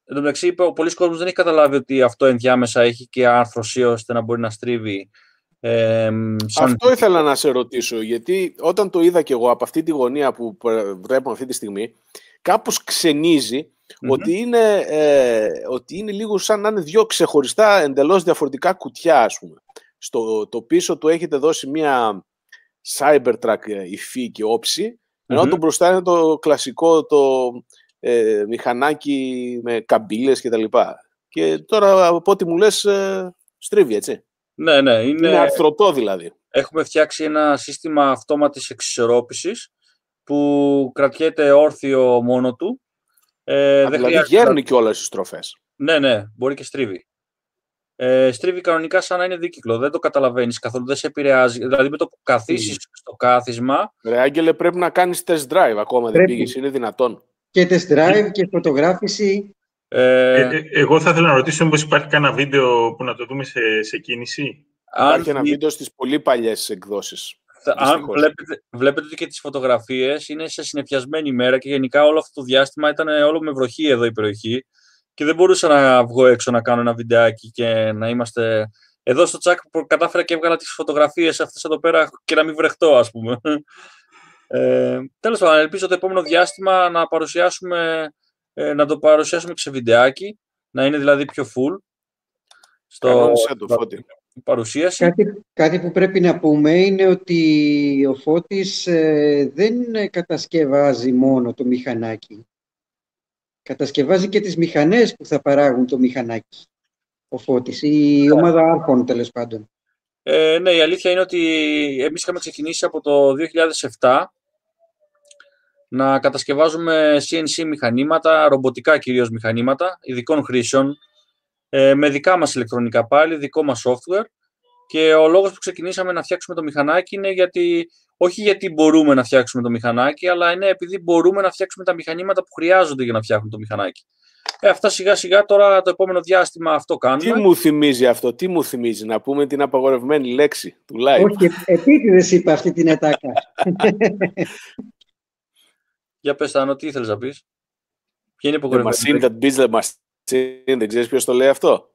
Εν τω μεταξύ, είπε, ο πολλής κόσμος δεν έχει καταλάβει ότι αυτό ενδιάμεσα έχει και άρθρωσή ώστε να μπορεί να στρίβει. Ε, σαν... Αυτό ήθελα να σε ρωτήσω, γιατί όταν το είδα κι εγώ από αυτή τη γωνία που βλέπω αυτή τη στιγμή, κάπως ξενίζει ότι, είναι, ε, ότι είναι λίγο σαν να είναι δύο ξεχωριστά εντελώς διαφορετικά κουτιά, ας πούμε. Στο το πίσω του έχετε δώσει μία Cybertruck ε, υφή και όψη, ενώ το μπροστά είναι το κλασικό το ε, μηχανάκι με καμπύλες και τα λοιπά. Και τώρα από ό,τι μου λες ε, στρίβει, έτσι. Ναι, ναι. Είναι, είναι αρθρωτό δηλαδή. Έχουμε φτιάξει ένα σύστημα αυτόματης εξισορρόπησης που κρατιέται όρθιο μόνο του. Ε, Α, δεν δηλαδή γέρνει και όλες τις στροφές. Ναι, ναι, μπορεί και στρίβει. Ε, στρίβει κανονικά σαν να είναι δίκυκλο. Δεν το καταλαβαίνεις καθόλου, δεν σε επηρεάζει. Δηλαδή με το που καθίσεις στο κάθισμα. Ρε Άγγελε, πρέπει να κάνεις test drive ακόμα. Δεν πήγες, είναι δυνατόν. Και test drive και φωτογράφηση. Ε, ε, εγώ θα ήθελα να ρωτήσω μήπως υπάρχει κανένα βίντεο που να το δούμε σε, σε κίνηση; Υπάρχει ένα βίντεο στις πολύ παλιές εκδόσεις. Αν βλέπετε, βλέπετε ότι και τις φωτογραφίες είναι σε συνεφιασμένη ημέρα και γενικά όλο αυτό το διάστημα ήταν όλο με βροχή εδώ η περιοχή και δεν μπορούσα να βγω έξω να κάνω ένα βιντεάκι και να είμαστε... Εδώ στο τσάκ που κατάφερα και έβγαλα τις φωτογραφίες αυτές εδώ πέρα και να μην βρεχτώ, ας πούμε. Ε, τέλος πάντων, ελπίζω το επόμενο διάστημα να παρουσιάσουμε, ε, να το παρουσιάσουμε και σε βιντεάκι, να είναι δηλαδή πιο full. Στο, το, παρουσίαση. Κάτι, κάτι που πρέπει να πούμε είναι ότι ο Φώτης ε, δεν κατασκευάζει μόνο το μηχανάκι κατασκευάζει και τις μηχανές που θα παράγουν το μηχανάκι. Ο Φώτης, η ναι. ομάδα άρχων τέλος πάντων. Ε, ναι, η αλήθεια είναι ότι εμείς είχαμε ξεκινήσει από το 2007 να κατασκευάζουμε CNC μηχανήματα, ρομποτικά κυρίως μηχανήματα, ειδικών χρήσεων, ε, με δικά μας ηλεκτρονικά πάλι, δικό μας software και ο λόγος που ξεκινήσαμε να φτιάξουμε το μηχανάκι είναι γιατί όχι γιατί μπορούμε να φτιάξουμε το μηχανάκι, αλλά είναι επειδή μπορούμε να φτιάξουμε τα μηχανήματα που χρειάζονται για να φτιάχνουμε το μηχανάκι. Ε, αυτά σιγά σιγά τώρα το επόμενο διάστημα αυτό κάνουμε. Τι μου θυμίζει αυτό, τι μου θυμίζει, να πούμε την απαγορευμένη λέξη του live. Όχι, επίτηδες είπα αυτή την ετάκα. Για πες Τάνο, τι ήθελες να πεις; Ποια είναι η απαγορευμένη The machine that beats the machine, δεν ξέρεις ποιος το λέει αυτό;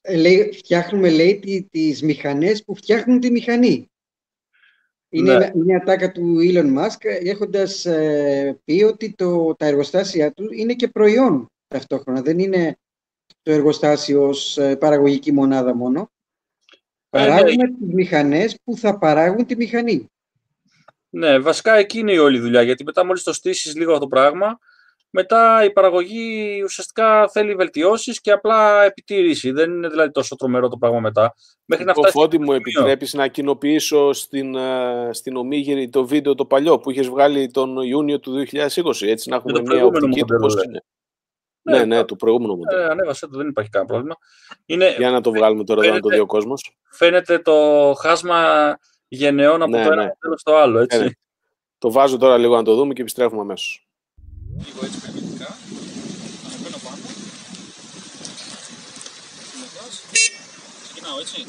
Ε, λέει, φτιάχνουμε, λέει, τις μηχανές που φτιάχνουν τη μηχανή. Είναι ναι. μια τάκα του Elon Musk έχοντας ε, πει ότι το, τα εργοστάσια του είναι και προϊόν ταυτόχρονα. Δεν είναι το εργοστάσιο ως ε, παραγωγική μονάδα μόνο. Παράγουμε ε, ναι. τις μηχανές που θα παράγουν τη μηχανή. Ναι, βασικά εκεί είναι η όλη δουλειά, γιατί μετά μόλις το στήσεις λίγο αυτό το πράγμα, μετά η παραγωγή ουσιαστικά θέλει βελτιώσεις και απλά επιτήρηση. Δεν είναι δηλαδή τόσο τρομερό το πράγμα μετά. Μέχρι να φτάσει φώτη μου επιτρέπεις να κοινοποιήσω στην, ε, στην Ομίγυρη το βίντεο το παλιό που είχες βγάλει τον Ιούνιο του 2020, έτσι να έχουμε μια οπτική του πώς είναι. Ναι, ναι, ναι, το προηγούμενο μοντέλο. Ε, ανέβασε το, δεν υπάρχει κανένα πρόβλημα. Είναι, Για να το βγάλουμε τώρα φαίνεται, εδώ να το δει ο κόσμος. Φαίνεται το χάσμα γενεών από ναι, το ένα ναι. μοντέλο στο άλλο, έτσι. Ναι, ναι. Το βάζω τώρα λίγο να το δούμε και επιστρέφουμε αμέσως λίγο έτσι περιπετικά. Θα μπαίνω πάνω. Ξεκινάω έτσι.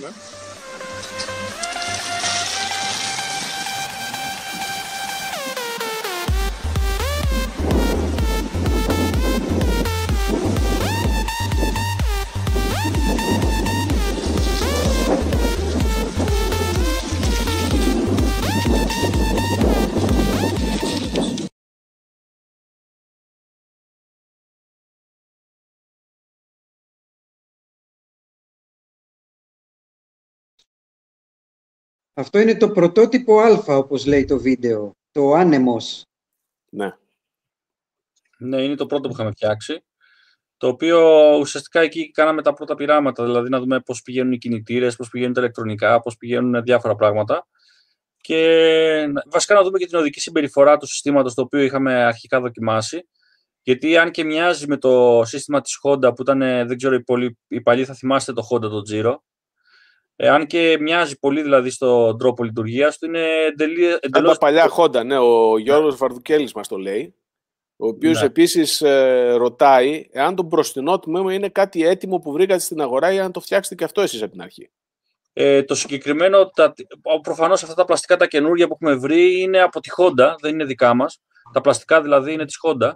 Αυτό είναι το πρωτότυπο α, όπως λέει το βίντεο, το άνεμος. Ναι. Ναι, είναι το πρώτο που είχαμε φτιάξει. Το οποίο ουσιαστικά εκεί κάναμε τα πρώτα πειράματα, δηλαδή να δούμε πώς πηγαίνουν οι κινητήρες, πώς πηγαίνουν τα ηλεκτρονικά, πώς πηγαίνουν διάφορα πράγματα. Και βασικά να δούμε και την οδική συμπεριφορά του συστήματος, το οποίο είχαμε αρχικά δοκιμάσει. Γιατί αν και μοιάζει με το σύστημα της Honda που ήταν, δεν ξέρω, οι, πολλοί, οι παλιοί θα θυμάστε το Honda το Giro, ε, αν και μοιάζει πολύ δηλαδή στον τρόπο λειτουργίας του, είναι εντελώς. τα παλιά Honda, ναι. Ο Γιώργος ναι. Βαρδουκέλης μας το λέει. Ο οποίος ναι. επίσης ε, ρωτάει εάν το μπροστινό τμήμα είναι κάτι έτοιμο που βρήκατε στην αγορά ή αν το φτιάξετε και αυτό εσείς από την αρχή; Ε, το συγκεκριμένο, τα, προφανώς αυτά τα πλαστικά τα καινούργια που έχουμε βρει είναι από τη Honda, δεν είναι δικά μας. Τα πλαστικά δηλαδή είναι της Honda.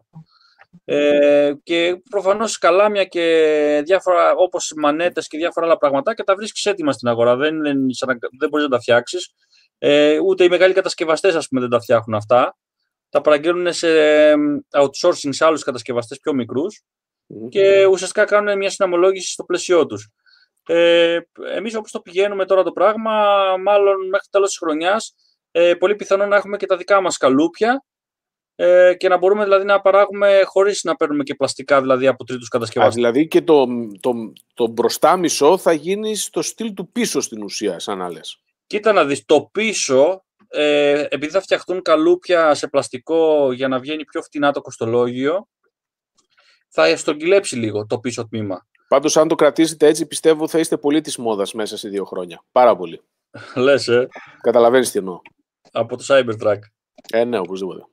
Ε, και προφανώς καλάμια και διάφορα όπως μανέτες και διάφορα άλλα πραγματάκια τα βρίσκεις έτοιμα στην αγορά. Δεν, δεν μπορείς να τα φτιάξεις. Ε, ούτε οι μεγάλοι κατασκευαστές, ας πούμε, δεν τα φτιάχνουν αυτά. τα παραγγέλνουν σε outsourcing σε άλλους κατασκευαστές πιο μικρούς και ουσιαστικά κάνουν μια συναμολόγηση στο πλαίσιό τους. Ε, εμείς όπως το πηγαίνουμε τώρα το πράγμα, μάλλον μέχρι το τέλος της χρονιάς, ε, πολύ πιθανό να έχουμε και τα δικά μας καλούπια ε, και να μπορούμε δηλαδή να παράγουμε χωρίς να παίρνουμε και πλαστικά δηλαδή από τρίτους κατασκευαστές. δηλαδή και το, το, το μπροστά μισό θα γίνει στο στυλ του πίσω στην ουσία, σαν να λες. Κοίτα να δεις, το πίσω, ε, επειδή θα φτιαχτούν καλούπια σε πλαστικό για να βγαίνει πιο φτηνά το κοστολόγιο, θα στρογγυλέψει λίγο το πίσω τμήμα. Πάντως, αν το κρατήσετε έτσι, πιστεύω θα είστε πολύ της μόδας μέσα σε δύο χρόνια. Πάρα πολύ. Λες, ε. Καταλαβαίνεις τι εννοώ. Από το Cybertruck. Ε, ναι, οπωσδήποτε.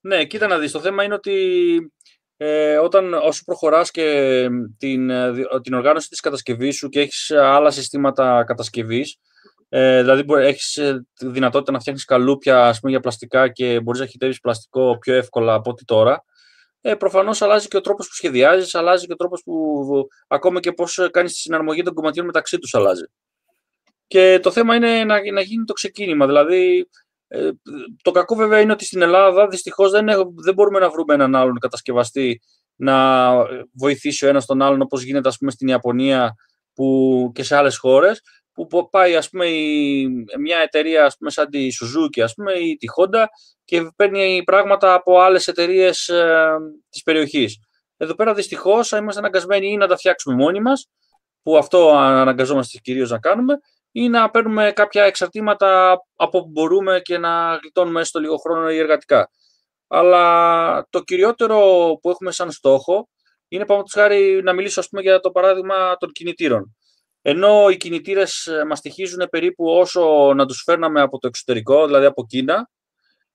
Ναι, κοίτα να δεις. Το θέμα είναι ότι ε, όταν όσο προχωράς και την, ε, την οργάνωση της κατασκευής σου και έχεις άλλα συστήματα κατασκευής, ε, δηλαδή έχεις ε, τη δυνατότητα να φτιάχνεις καλούπια ας πούμε, για πλαστικά και μπορείς να χυτεύεις πλαστικό πιο εύκολα από ό,τι τώρα, ε, προφανώς αλλάζει και ο τρόπος που σχεδιάζεις, αλλάζει και ο τρόπος που ακόμα και πώς κάνεις τη συναρμογή των κομματιών μεταξύ τους αλλάζει. Και το θέμα είναι να, να γίνει το ξεκίνημα. Δηλαδή, ε, το κακό βέβαια είναι ότι στην Ελλάδα δυστυχώς δεν, δεν μπορούμε να βρούμε έναν άλλον κατασκευαστή να βοηθήσει ο ένας τον άλλον όπως γίνεται ας πούμε, στην Ιαπωνία που, και σε άλλες χώρες που πάει ας πούμε, μια εταιρεία ας πούμε, σαν τη Suzuki ας πούμε, ή τη Honda και παίρνει πράγματα από άλλες εταιρείες ε, της περιοχής. Εδώ πέρα δυστυχώς είμαστε αναγκασμένοι ή να τα φτιάξουμε μόνοι μας, που αυτό αναγκαζόμαστε κυρίως να κάνουμε, ή να παίρνουμε κάποια εξαρτήματα από που μπορούμε και να γλιτώνουμε στο λίγο χρόνο ή εργατικά. Αλλά το κυριότερο που έχουμε σαν στόχο είναι, πάνω χάρη, να μιλήσω ας πούμε, για το παράδειγμα των κινητήρων. Ενώ οι κινητήρες ε, μας στοιχίζουν περίπου όσο να τους φέρναμε από το εξωτερικό, δηλαδή από Κίνα,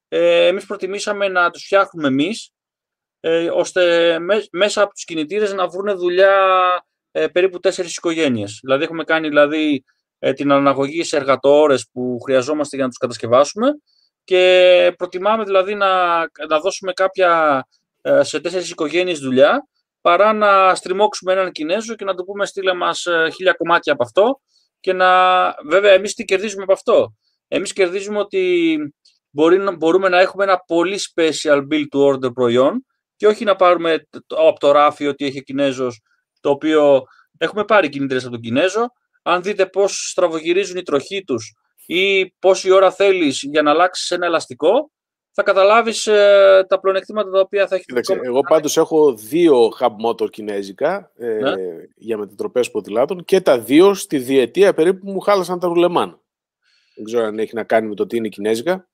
ε, εμείς προτιμήσαμε να τους φτιάχνουμε εμείς, ε, ώστε μέσα από τους κινητήρες να βρουν δουλειά ε, περίπου τέσσερις οικογένειες. Δηλαδή έχουμε κάνει δηλαδή, ε, την αναγωγή σε εργατόρες που χρειαζόμαστε για να τους κατασκευάσουμε και προτιμάμε δηλαδή να, να δώσουμε κάποια σε τέσσερις οικογένειες δουλειά παρά να στριμώξουμε έναν Κινέζο και να του πούμε στείλε μας ε, χίλια κομμάτια από αυτό και να... Βέβαια, εμείς τι κερδίζουμε από αυτό. Εμείς κερδίζουμε ότι μπορεί, μπορούμε να έχουμε ένα πολύ special build to order προϊόν και όχι να πάρουμε από το ράφι ότι έχει ο Κινέζος, το οποίο έχουμε πάρει κινητήρες από τον Κινέζο. Αν δείτε πώς στραβογυρίζουν οι τροχοί τους ή πόση ώρα θέλεις για να αλλάξεις ένα ελαστικό, θα καταλάβεις ε, τα πλεονεκτήματα τα οποία θα έχει Κοίταξε, Εγώ πάντως έχω δύο hub motor κινέζικα ε, ναι. για μετατροπές ποδηλάτων και τα δύο στη διετία περίπου που μου χάλασαν τα ρουλεμάν. Δεν ξέρω αν έχει να κάνει με το τι είναι κινέζικα.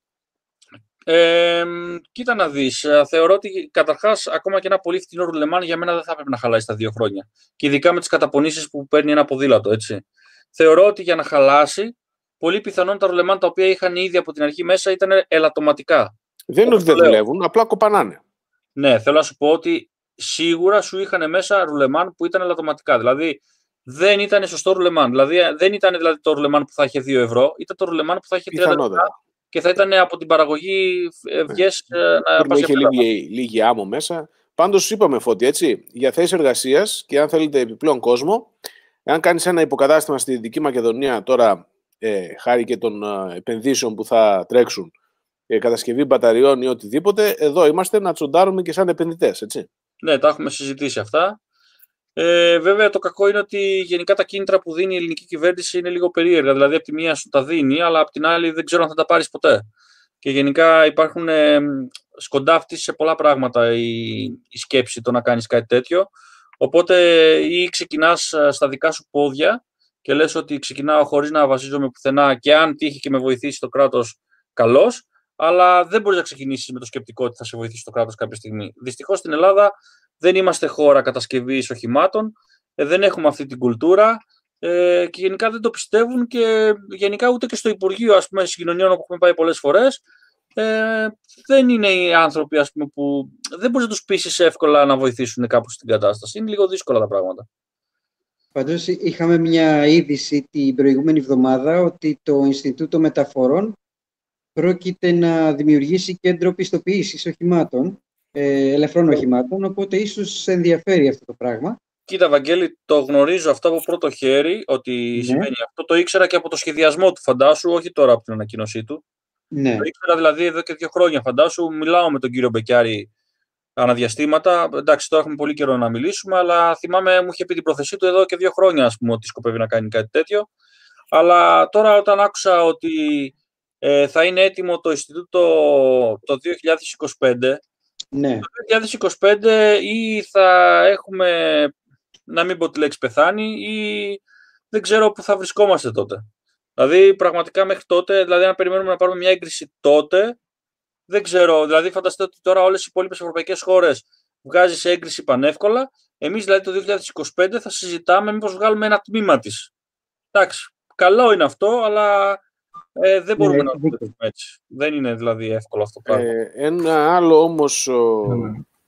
Ε, κοίτα να δεις, ε, θεωρώ ότι καταρχάς ακόμα και ένα πολύ φτηνό ρουλεμάν για μένα δεν θα πρέπει να χαλάσει τα δύο χρόνια. Και ειδικά με τις καταπονήσεις που παίρνει ένα ποδήλατο, έτσι. Θεωρώ ότι για να χαλάσει, πολύ πιθανόν τα ρουλεμάν τα οποία είχαν ήδη από την αρχή μέσα ήταν ελαττωματικά. Δεν είναι ότι δεν δουλεύουν, απλά κοπανάνε. Ναι, θέλω να σου πω ότι σίγουρα σου είχαν μέσα ρουλεμάν που ήταν ελαττωματικά. Δηλαδή δεν ήταν σωστό ρουλεμάν. Δηλαδή δεν ήταν δηλαδή, το ρουλεμάν που θα είχε 2 ευρώ, ήταν το ρουλεμάν που θα είχε 30 ευρώ και θα ήταν από την παραγωγή ευγέ ναι. να πας είχε λίγη, λίγη άμμο μέσα. Πάντως είπαμε φώτη, έτσι, για θέσεις εργασίας και αν θέλετε επιπλέον κόσμο, αν κάνεις ένα υποκατάστημα στη Δυτική Μακεδονία τώρα, ε, χάρη και των ε, επενδύσεων που θα τρέξουν, ε, κατασκευή μπαταριών ή οτιδήποτε, εδώ είμαστε να τσοντάρουμε και σαν επενδυτές, έτσι. Ναι, τα έχουμε συζητήσει αυτά. Ε, βέβαια, το κακό είναι ότι γενικά τα κίνητρα που δίνει η ελληνική κυβέρνηση είναι λίγο περίεργα. Δηλαδή, από τη μία σου τα δίνει, αλλά από την άλλη δεν ξέρω αν θα τα πάρεις ποτέ. Και γενικά υπάρχουν ε, σκοντάφτη σε πολλά πράγματα η, η σκέψη το να κάνεις κάτι τέτοιο. Οπότε ή ξεκινάς ε, στα δικά σου πόδια και λες ότι ξεκινάω χωρίς να βασίζομαι πουθενά και αν τύχει και με βοηθήσει το κράτος, καλώς αλλά δεν μπορείς να ξεκινήσεις με το σκεπτικό ότι θα σε βοηθήσει το κράτος κάποια στιγμή. Δυστυχώς στην Ελλάδα δεν είμαστε χώρα κατασκευής οχημάτων, ε, δεν έχουμε αυτή την κουλτούρα ε, και γενικά δεν το πιστεύουν και γενικά ούτε και στο Υπουργείο ας πούμε, Συγκοινωνιών όπου έχουμε πάει πολλές φορές. Ε, δεν είναι οι άνθρωποι ας πούμε, που δεν μπορείς να τους πείσει εύκολα να βοηθήσουν κάπου στην κατάσταση. Είναι λίγο δύσκολα τα πράγματα. Πάντως, είχαμε μια είδηση την προηγούμενη εβδομάδα ότι το Ινστιτούτο Μεταφορών πρόκειται να δημιουργήσει κέντρο πιστοποίησης οχημάτων, ε, ελευθερών οχημάτων, οπότε ίσως ενδιαφέρει αυτό το πράγμα. Κοίτα, Βαγγέλη, το γνωρίζω αυτό από πρώτο χέρι ότι ναι. σημαίνει αυτό. Το ήξερα και από το σχεδιασμό του, φαντάσου, όχι τώρα από την ανακοίνωσή του. Ναι. Το ήξερα δηλαδή εδώ και δύο χρόνια. Φαντάσου, μιλάω με τον κύριο Μπεκιάρη αναδιαστήματα. Εντάξει, τώρα έχουμε πολύ καιρό να μιλήσουμε, αλλά θυμάμαι μου είχε πει την προθεσή του εδώ και δύο χρόνια, ας πούμε, ότι σκοπεύει να κάνει κάτι τέτοιο. Αλλά τώρα όταν άκουσα ότι ε, θα είναι έτοιμο το Ινστιτούτο το 2025, ναι. το 2025 ή θα έχουμε, να μην πω τη λέξη πεθάνει, ή δεν ξέρω πού θα βρισκόμαστε τότε. Δηλαδή, πραγματικά μέχρι τότε, δηλαδή, αν περιμένουμε να πάρουμε μια έγκριση τότε, δεν ξέρω. Δηλαδή, φανταστείτε ότι τώρα όλες οι υπόλοιπες ευρωπαϊκές χώρες βγάζει έγκριση πανεύκολα. Εμείς, δηλαδή, το 2025 θα συζητάμε μήπως βγάλουμε ένα τμήμα της. Εντάξει, καλό είναι αυτό, αλλά ε, δεν μπορούμε Ναι, να το δίκιο. κάνουμε έτσι. Δεν είναι δηλαδή εύκολο αυτό το πράγμα. Ε, ένα άλλο όμως ο,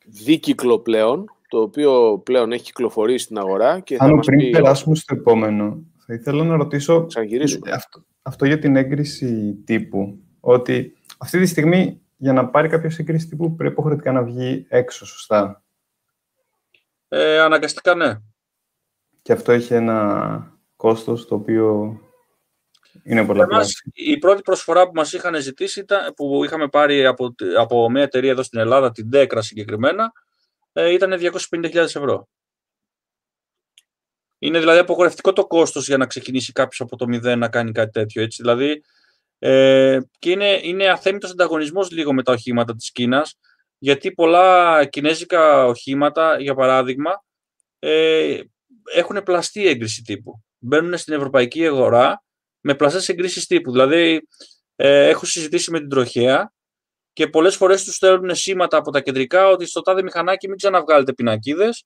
δίκυκλο πλέον, το οποίο πλέον έχει κυκλοφορήσει στην αγορά και θα Άνω, μας πριν πει... περάσουμε στο επόμενο, θα ήθελα να ρωτήσω Ξαναγυρίσουμε. αυτό, αυτό για την έγκριση τύπου. Ότι αυτή τη στιγμή για να πάρει κάποιος έγκριση τύπου πρέπει υποχρεωτικά να βγει έξω, σωστά; Ε, αναγκαστικά ναι. Και αυτό έχει ένα κόστος το οποίο είναι πολλά Εμάς, η πρώτη προσφορά που μας είχαν ζητήσει ήταν, που είχαμε πάρει από, από μια εταιρεία εδώ στην Ελλάδα, την Decra συγκεκριμένα, ε, ήταν 250.000 ευρώ. Είναι δηλαδή απογορευτικό το κόστος για να ξεκινήσει κάποιος από το μηδέν να κάνει κάτι τέτοιο. Έτσι. Δηλαδή, ε, και είναι, είναι αθέμητος ανταγωνισμός λίγο με τα οχήματα της Κίνας, γιατί πολλά κινέζικα οχήματα, για παράδειγμα, ε, έχουν πλαστή έγκριση τύπου. Μπαίνουν στην ευρωπαϊκή αγορά με πλαστές εγκρίσεις τύπου. Δηλαδή, ε, έχω συζητήσει με την τροχέα και πολλές φορές τους στέλνουν σήματα από τα κεντρικά ότι στο τάδε μηχανάκι μην ξαναβγάλετε πινακίδες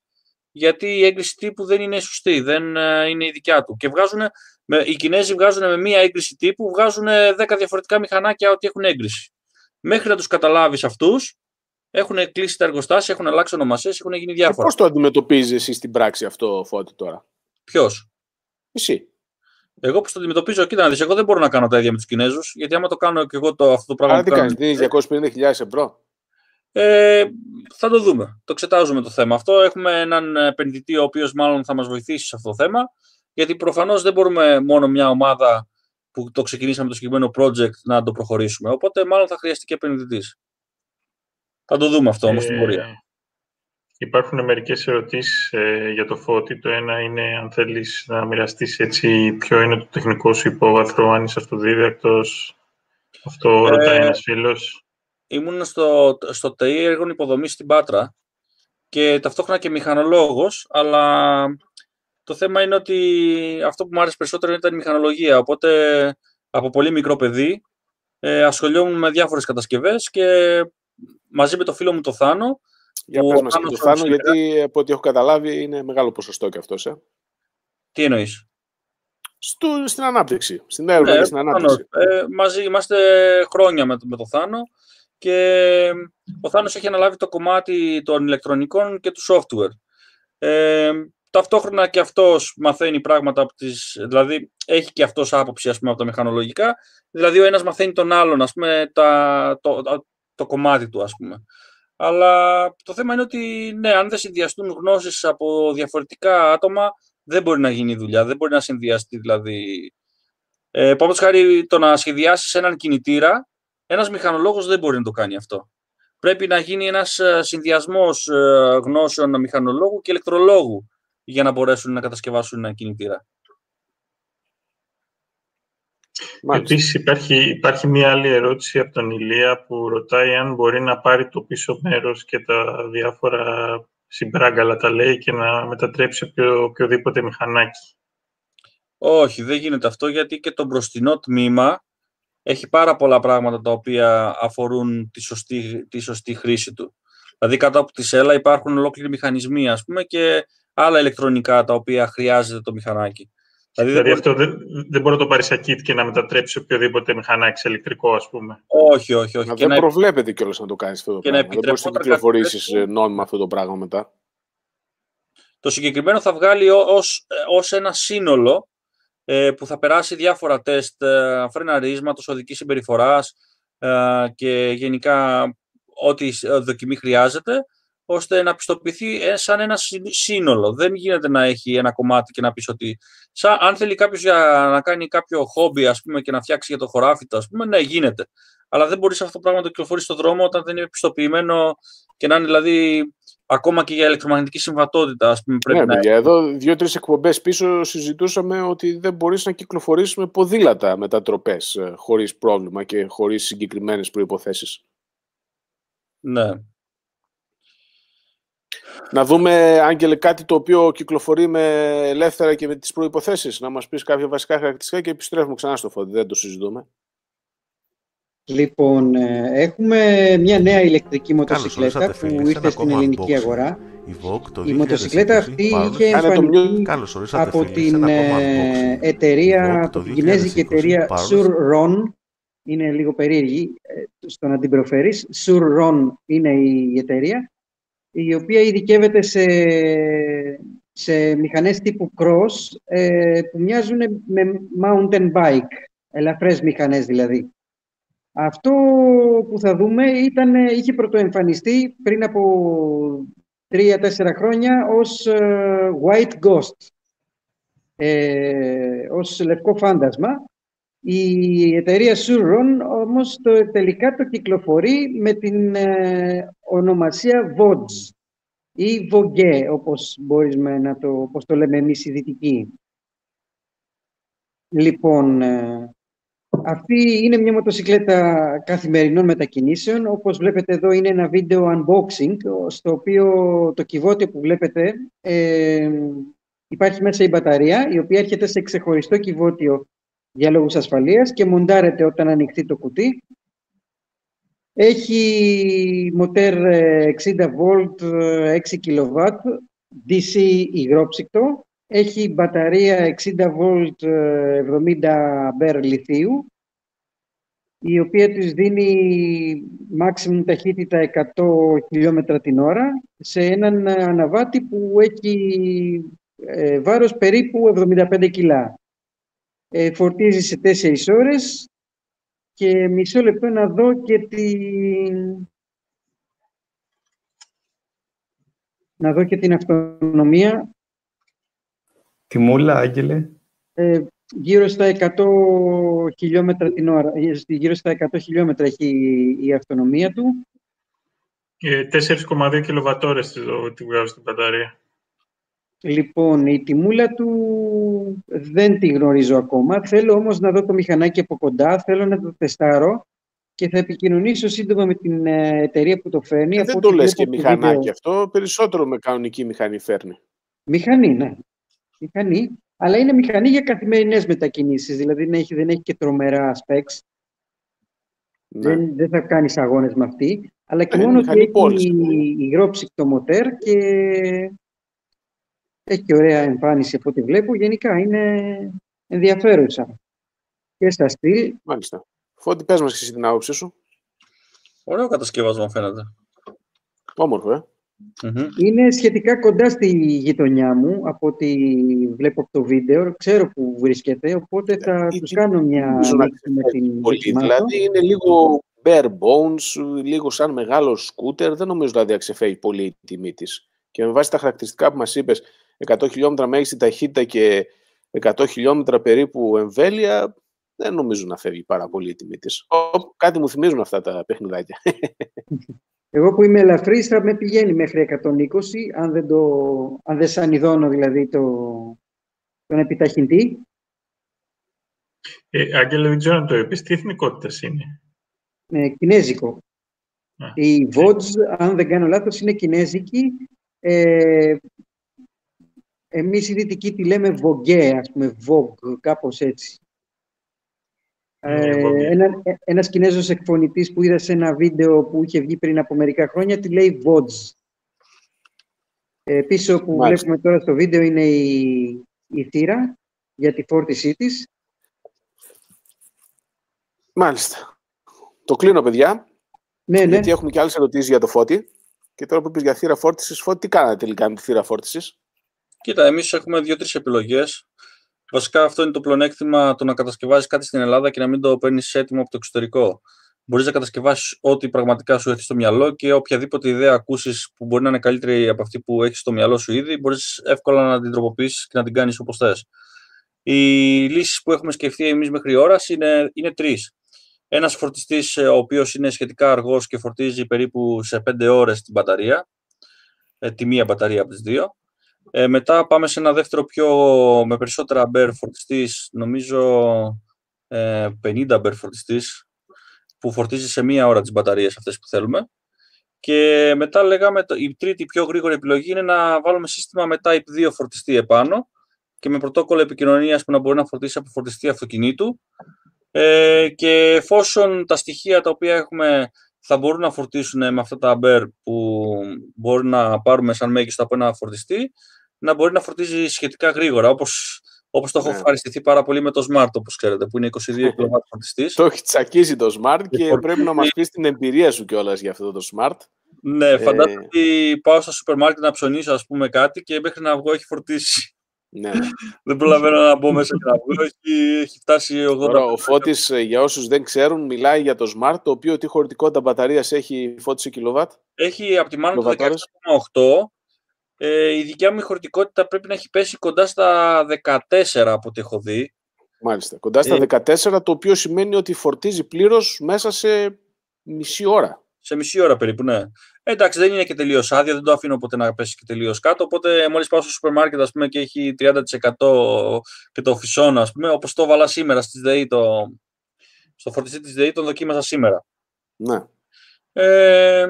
γιατί η έγκριση τύπου δεν είναι σωστή, δεν ε, είναι η δικιά του. Και βγάζουν, με, οι Κινέζοι βγάζουν με μία έγκριση τύπου, βγάζουν 10 διαφορετικά μηχανάκια ότι έχουν έγκριση. Μέχρι να τους καταλάβεις αυτούς, έχουν κλείσει τα εργοστάσια, έχουν αλλάξει ονομασίες, έχουν γίνει Και διάφορα. πώς το αντιμετωπίζεις εσύ στην πράξη αυτό, Φώτη, τώρα; Ποιος; Εσύ. Εγώ που το αντιμετωπίζω, κοίτα να δεις, εγώ δεν μπορώ να κάνω τα ίδια με τους Κινέζους, γιατί άμα το κάνω και εγώ το, αυτό το πράγμα Άρα που τι κάνω- κάνεις, δίνεις 250.000 ευρώ; Ε, θα το δούμε. Το εξετάζουμε το θέμα αυτό. Έχουμε έναν επενδυτή ο οποίος μάλλον θα μας βοηθήσει σε αυτό το θέμα. Γιατί προφανώς δεν μπορούμε μόνο μια ομάδα που το ξεκινήσαμε το συγκεκριμένο project να το προχωρήσουμε. Οπότε μάλλον θα χρειαστεί και επενδυτής. Θα το δούμε αυτό όμως στην Ε, πορεία. Υπάρχουν μερικές ερωτήσεις ε, για το Φώτη. Το ένα είναι αν θέλεις να μοιραστείς έτσι ποιο είναι το τεχνικό σου υπόβαθρο, αν είσαι αυτοδίδακτος. Αυτό Ε, ρωτάει ένας φίλος. Ήμουν στο, στο ΤΕΙ έργων υποδομής στην Πάτρα και ταυτόχρονα και μηχανολόγος, αλλά το θέμα είναι ότι αυτό που μου άρεσε περισσότερο ήταν η μηχανολογία, οπότε από πολύ μικρό παιδί ε, ασχολιόμουν με διάφορες κατασκευές και μαζί με το φίλο μου το Θάνο, Για Ο πες μας και Θάνος το Θάνο, Σολσίδερα. γιατί από ό,τι έχω καταλάβει είναι μεγάλο ποσοστό και αυτός. Ε. τι εννοείς; Στο, στην ανάπτυξη, στην έρευνα και Ναι, στην προφανώς. ανάπτυξη. Ε, μαζί είμαστε χρόνια με, το- με το Θάνο και ο Θάνος έχει αναλάβει το κομμάτι των ηλεκτρονικών και του software. Ε, ταυτόχρονα και αυτός μαθαίνει πράγματα από τις... Δηλαδή, έχει και αυτός άποψη, ας πούμε, από τα μηχανολογικά. Δηλαδή, ο ένας μαθαίνει τον άλλον, ας πούμε, τα, το, το, το κομμάτι του, ας πούμε. Αλλά το θέμα είναι ότι, ναι, αν δεν συνδυαστούν γνώσεις από διαφορετικά άτομα, δεν μπορεί να γίνει δουλειά, δεν μπορεί να συνδυαστεί, δηλαδή, ε, Παραδείγματος χάρη το να σχεδιάσεις έναν κινητήρα, ένας μηχανολόγος δεν μπορεί να το κάνει αυτό. Πρέπει να γίνει ένας συνδυασμός γνώσεων μηχανολόγου και ηλεκτρολόγου για να μπορέσουν να κατασκευάσουν ένα κινητήρα. Μάλιστα. Επίσης υπάρχει, υπάρχει μία άλλη ερώτηση από τον Ηλία που ρωτάει αν μπορεί να πάρει το πίσω μέρος και τα διάφορα συμπράγκαλα τα λέει και να μετατρέψει οποιο, οποιοδήποτε μηχανάκι. Όχι, δεν γίνεται αυτό γιατί και το μπροστινό τμήμα έχει πάρα πολλά πράγματα τα οποία αφορούν τη σωστή, τη σωστή χρήση του. Δηλαδή κάτω από τη σέλα υπάρχουν ολόκληροι μηχανισμοί ας πούμε και άλλα ηλεκτρονικά τα οποία χρειάζεται το μηχανάκι. Δηλαδή, δεν μπορεί- αυτό δεν, δεν μπορεί να το πάρει σαν kit και να μετατρέψει οποιοδήποτε μηχανάκι σε ηλεκτρικό, ας πούμε. Όχι, όχι, όχι. Μα Και δεν να- προβλέπεται κιόλας να το κάνεις αυτό το και να πράγμα. Δεν μπορείς να επιτρεπόταν κυκλοφορήσεις κάτι τέτοιο. νόμιμα αυτό το πράγμα μετά. Το συγκεκριμένο θα βγάλει ω- ως, ως ένα σύνολο ε, που θα περάσει διάφορα τεστ ε, φρεναρίσματος, οδικής συμπεριφοράς ε, και γενικά ό,τι σ- ε, δοκιμή χρειάζεται, ώστε να πιστοποιηθεί ε, σαν ένα συ- σύνολο. Δεν γίνεται να έχει ένα κομμάτι και να πεις ότι σαν, αν θέλει κάποιος για να κάνει κάποιο χόμπι ας πούμε, και να φτιάξει για το χωράφι του, ας πούμε, ναι, γίνεται. αλλά δεν μπορείς αυτό το πράγμα να το κυκλοφορείς στον δρόμο όταν δεν είναι πιστοποιημένο και να είναι δηλαδή ακόμα και για ηλεκτρομαγνητική συμβατότητα. Ας πούμε, πρέπει ναι, να... παιδιά, εδώ δύο-τρεις εκπομπές πίσω συζητούσαμε ότι δεν μπορείς να κυκλοφορήσεις με ποδήλατα μετατροπές ε, χωρίς πρόβλημα και χωρίς συγκεκριμένες προποθέσει. Ναι. Να δούμε, Άγγελε, κάτι το οποίο κυκλοφορεί με ελεύθερα και με τις προϋποθέσεις. Να μας πεις κάποια βασικά χαρακτηριστικά και επιστρέφουμε ξανά στο φώτι. Δεν το συζητούμε. Λοιπόν, ε, έχουμε μια νέα ηλεκτρική μοτοσυκλέτα που ήρθε στην ελληνική αγορά. Η, Vogue, το η μοτοσυκλέτα αυτή είχε Κάνε το εμφανιστεί Καλώς από φίλοι, σε την ένα ε, ακόμα unboxing. εταιρεία, Vogue από το την κινέζικη 2020 εταιρεία Pulse. Surron. Είναι λίγο περίεργη ε, στο να την προφέρεις. Surron είναι η εταιρεία, η οποία ειδικεύεται σε, σε μηχανές τύπου cross ε, που μοιάζουν με mountain bike, ελαφρές μηχανές δηλαδή. Αυτό που θα δούμε ήταν, είχε πρωτοεμφανιστεί πριν από τρία-τέσσερα χρόνια ως ε, White Ghost, ε, ως λευκό φάντασμα. Η εταιρεία Surron όμως το, τελικά το κυκλοφορεί με την ε, ονομασία VODS ή Vogue, όπως μπορούμε να το, όπως το λέμε εμείς οι δυτικοί. Λοιπόν, ε, αυτή είναι μια μοτοσυκλέτα καθημερινών μετακινήσεων. Όπως βλέπετε εδώ είναι ένα βίντεο unboxing, στο οποίο το κυβότιο που βλέπετε ε, υπάρχει μέσα η μπαταρία, η οποία έρχεται σε ξεχωριστό κυβότιο για λόγους ασφαλείας και μοντάρεται όταν ανοιχτεί το κουτί. Έχει μοτέρ ε, 60 volt, ε, 6 kW, DC υγρόψυκτο. Έχει μπαταρία 60 volt, ε, 70 αμπέρ λιθίου, η οποία της δίνει maximum ταχύτητα 100 χιλιόμετρα την ώρα σε έναν αναβάτη που έχει ε, βάρος περίπου 75 κιλά. Ε, φορτίζει σε 4 ώρες και μισό λεπτό να δω και την... Να δω και την αυτονομία. Τιμούλα, Άγγελε. Ε, γύρω στα 100 χιλιόμετρα την ώρα. Ε, Γύρω στα 100 χιλιόμετρα έχει η αυτονομία του. Και 4,2 κιλοβατόρες τη τη βγάζω στην μπαταρία. Λοιπόν, η τιμούλα του δεν τη γνωρίζω ακόμα. Θέλω όμως να δω το μηχανάκι από κοντά, θέλω να το τεστάρω και θα επικοινωνήσω σύντομα με την ε, εταιρεία που το φέρνει. Ε, Από δεν ό,τι το λες βλέπω και στο μηχανάκι βίντεο- αυτό, περισσότερο με κανονική μηχανή φέρνει. Μηχανή, ναι. Μηχανή, αλλά είναι μηχανή για καθημερινές μετακινήσεις, δηλαδή δεν έχει, δεν έχει και τρομερά specs. Ναι. Δεν, δεν θα κάνεις αγώνες με αυτή, αλλά και Ναι, μόνο μηχανή ότι πόλης, έχει είναι. υγρόψυκτο μοτέρ και έχει και ωραία εμφάνιση από ό,τι βλέπω. Γενικά είναι ενδιαφέρουσα. Και στα στυλ, Μάλιστα. Φώτη, πες μας και εσύ την άποψή σου. Ωραίο κατασκευάσμα φαίνεται. Όμορφο, ε. Μμμ. είναι σχετικά κοντά στη γειτονιά μου, από ό,τι βλέπω από το βίντεο. Ξέρω που βρίσκεται, οπότε θα Ε, τους ε, κάνω μια νομίζω να νίκη με την Πολύ. δοκιμάσω. Δηλαδή είναι λίγο bare bones, λίγο σαν μεγάλο σκούτερ. Δεν νομίζω δηλαδή να ξεφεύγει πολύ η τιμή της. Και με βάση τα χαρακτηριστικά που μας είπες, 100 χιλιόμετρα μέγιστη ταχύτητα και 100 χιλιόμετρα περίπου εμβέλεια, δεν νομίζω να φεύγει πάρα πολύ η τιμή της. Ω, Κάτι μου θυμίζουν αυτά τα παιχνιδάκια. Εγώ που είμαι ελαφρύς θα με πηγαίνει μέχρι 120, αν δεν, το, αν δεν σανιδώνω δηλαδή το, τον επιταχυντή. Ε, Άγγελε, δεν ξέρω αν το είπες. Τι εθνικότητας είναι; Ε, κινέζικο. Α, Η VODS, αν δεν κάνω λάθος, είναι κινέζικη. Ε, εμείς οι δυτικοί τη λέμε Vogue, ας πούμε, Vogue, κάπως έτσι. Ναι, Ε, Vogue. ένα, ε, ένας Κινέζος εκφωνητής που είδα σε ένα βίντεο που είχε βγει πριν από μερικά χρόνια τη λέει VODS. Ε, πίσω που Μάλιστα. βλέπουμε τώρα στο βίντεο είναι η, η θύρα για τη φόρτισή της. Μάλιστα. Το κλείνω, παιδιά, Ναι, ναι. γιατί έχουμε και άλλες ερωτήσεις για το Φώτη. Και τώρα που είπες για θύρα φόρτισης, Φώτη, τι κάνατε τελικά με τη θύρα φόρτισης; Κοίτα, εμείς έχουμε δύο-τρεις επιλογές. Βασικά, αυτό είναι το πλεονέκτημα το να κατασκευάζεις κάτι στην Ελλάδα και να μην το παίρνεις έτοιμο από το εξωτερικό. Μπορείς να κατασκευάσεις ό,τι πραγματικά σου έρθει στο μυαλό και οποιαδήποτε ιδέα ακούσεις που μπορεί να είναι καλύτερη από αυτή που έχεις στο μυαλό σου ήδη, μπορείς εύκολα να την τροποποιήσεις και να την κάνεις όπως θες. Οι λύσεις που έχουμε σκεφτεί εμείς μέχρι ώρας είναι, είναι τρεις. ένας φορτιστής ε, ο οποίος είναι σχετικά αργός και φορτίζει περίπου σε 5 ώρες την μπαταρία, ε, τη μία μπαταρία από τις δύο. Ε, μετά πάμε σε ένα δεύτερο πιο με περισσότερα αμπέρ φορτιστής, νομίζω ε, 50 αμπέρ φορτιστής, που φορτίζει σε μία ώρα τις μπαταρίες αυτές που θέλουμε. Και μετά λέγαμε, το, η τρίτη πιο γρήγορη επιλογή είναι να βάλουμε σύστημα με Type 2 φορτιστή επάνω και με πρωτόκολλο επικοινωνίας που να μπορεί να φορτίσει από φορτιστή αυτοκινήτου. Ε, και εφόσον τα στοιχεία τα οποία έχουμε θα μπορούν να φορτίσουν με αυτά τα αμπέρ που μπορεί να πάρουμε σαν μέγιστο από ένα φορτιστή, να μπορεί να φορτίζει σχετικά γρήγορα, όπως, όπως το έχω ναι. ευχαριστηθεί πάρα πολύ με το Smart, όπως ξέρετε, που είναι 22 ναι. κιλοβάτ φορτιστής. το έχει τσακίσει το Smart και, λοιπόν, πρέπει να μας πεις την εμπειρία σου κιόλας για αυτό το Smart. Ναι, ε, φαντάζομαι ότι πάω στο σούπερ μάρκετ να ψωνίσω ας πούμε κάτι και μέχρι να βγω έχει φορτίσει. Ναι. δεν προλαβαίνω να μπω μέσα και να βγω. Έχει, έχει φτάσει 80. Τώρα, ο φώτης, ε, για όσους δεν ξέρουν, μιλάει για το Smart, το οποίο τι χωρητικότητα μπαταρίας έχει Φώτης σε κιλοβάτ; Έχει από τη μάνα του 16,8 ε, η δικιά μου η χωρητικότητα πρέπει να έχει πέσει κοντά στα 14 από ό,τι έχω δει. Μάλιστα. Κοντά στα Ε. 14, το οποίο σημαίνει ότι φορτίζει πλήρως μέσα σε μισή ώρα. Σε μισή ώρα περίπου, ναι. Ε, εντάξει, δεν είναι και τελείως άδειο, δεν το αφήνω ποτέ να πέσει και τελείως κάτω. Οπότε, μόλις πάω στο σούπερ μάρκετ ας πούμε, και έχει 30% και το φυσώνα, ας πούμε, όπως το βάλα σήμερα στη ΔΕΗ, το... στο φορτιστή της ΔΕΗ, τον δοκίμασα σήμερα. Ναι. Ε,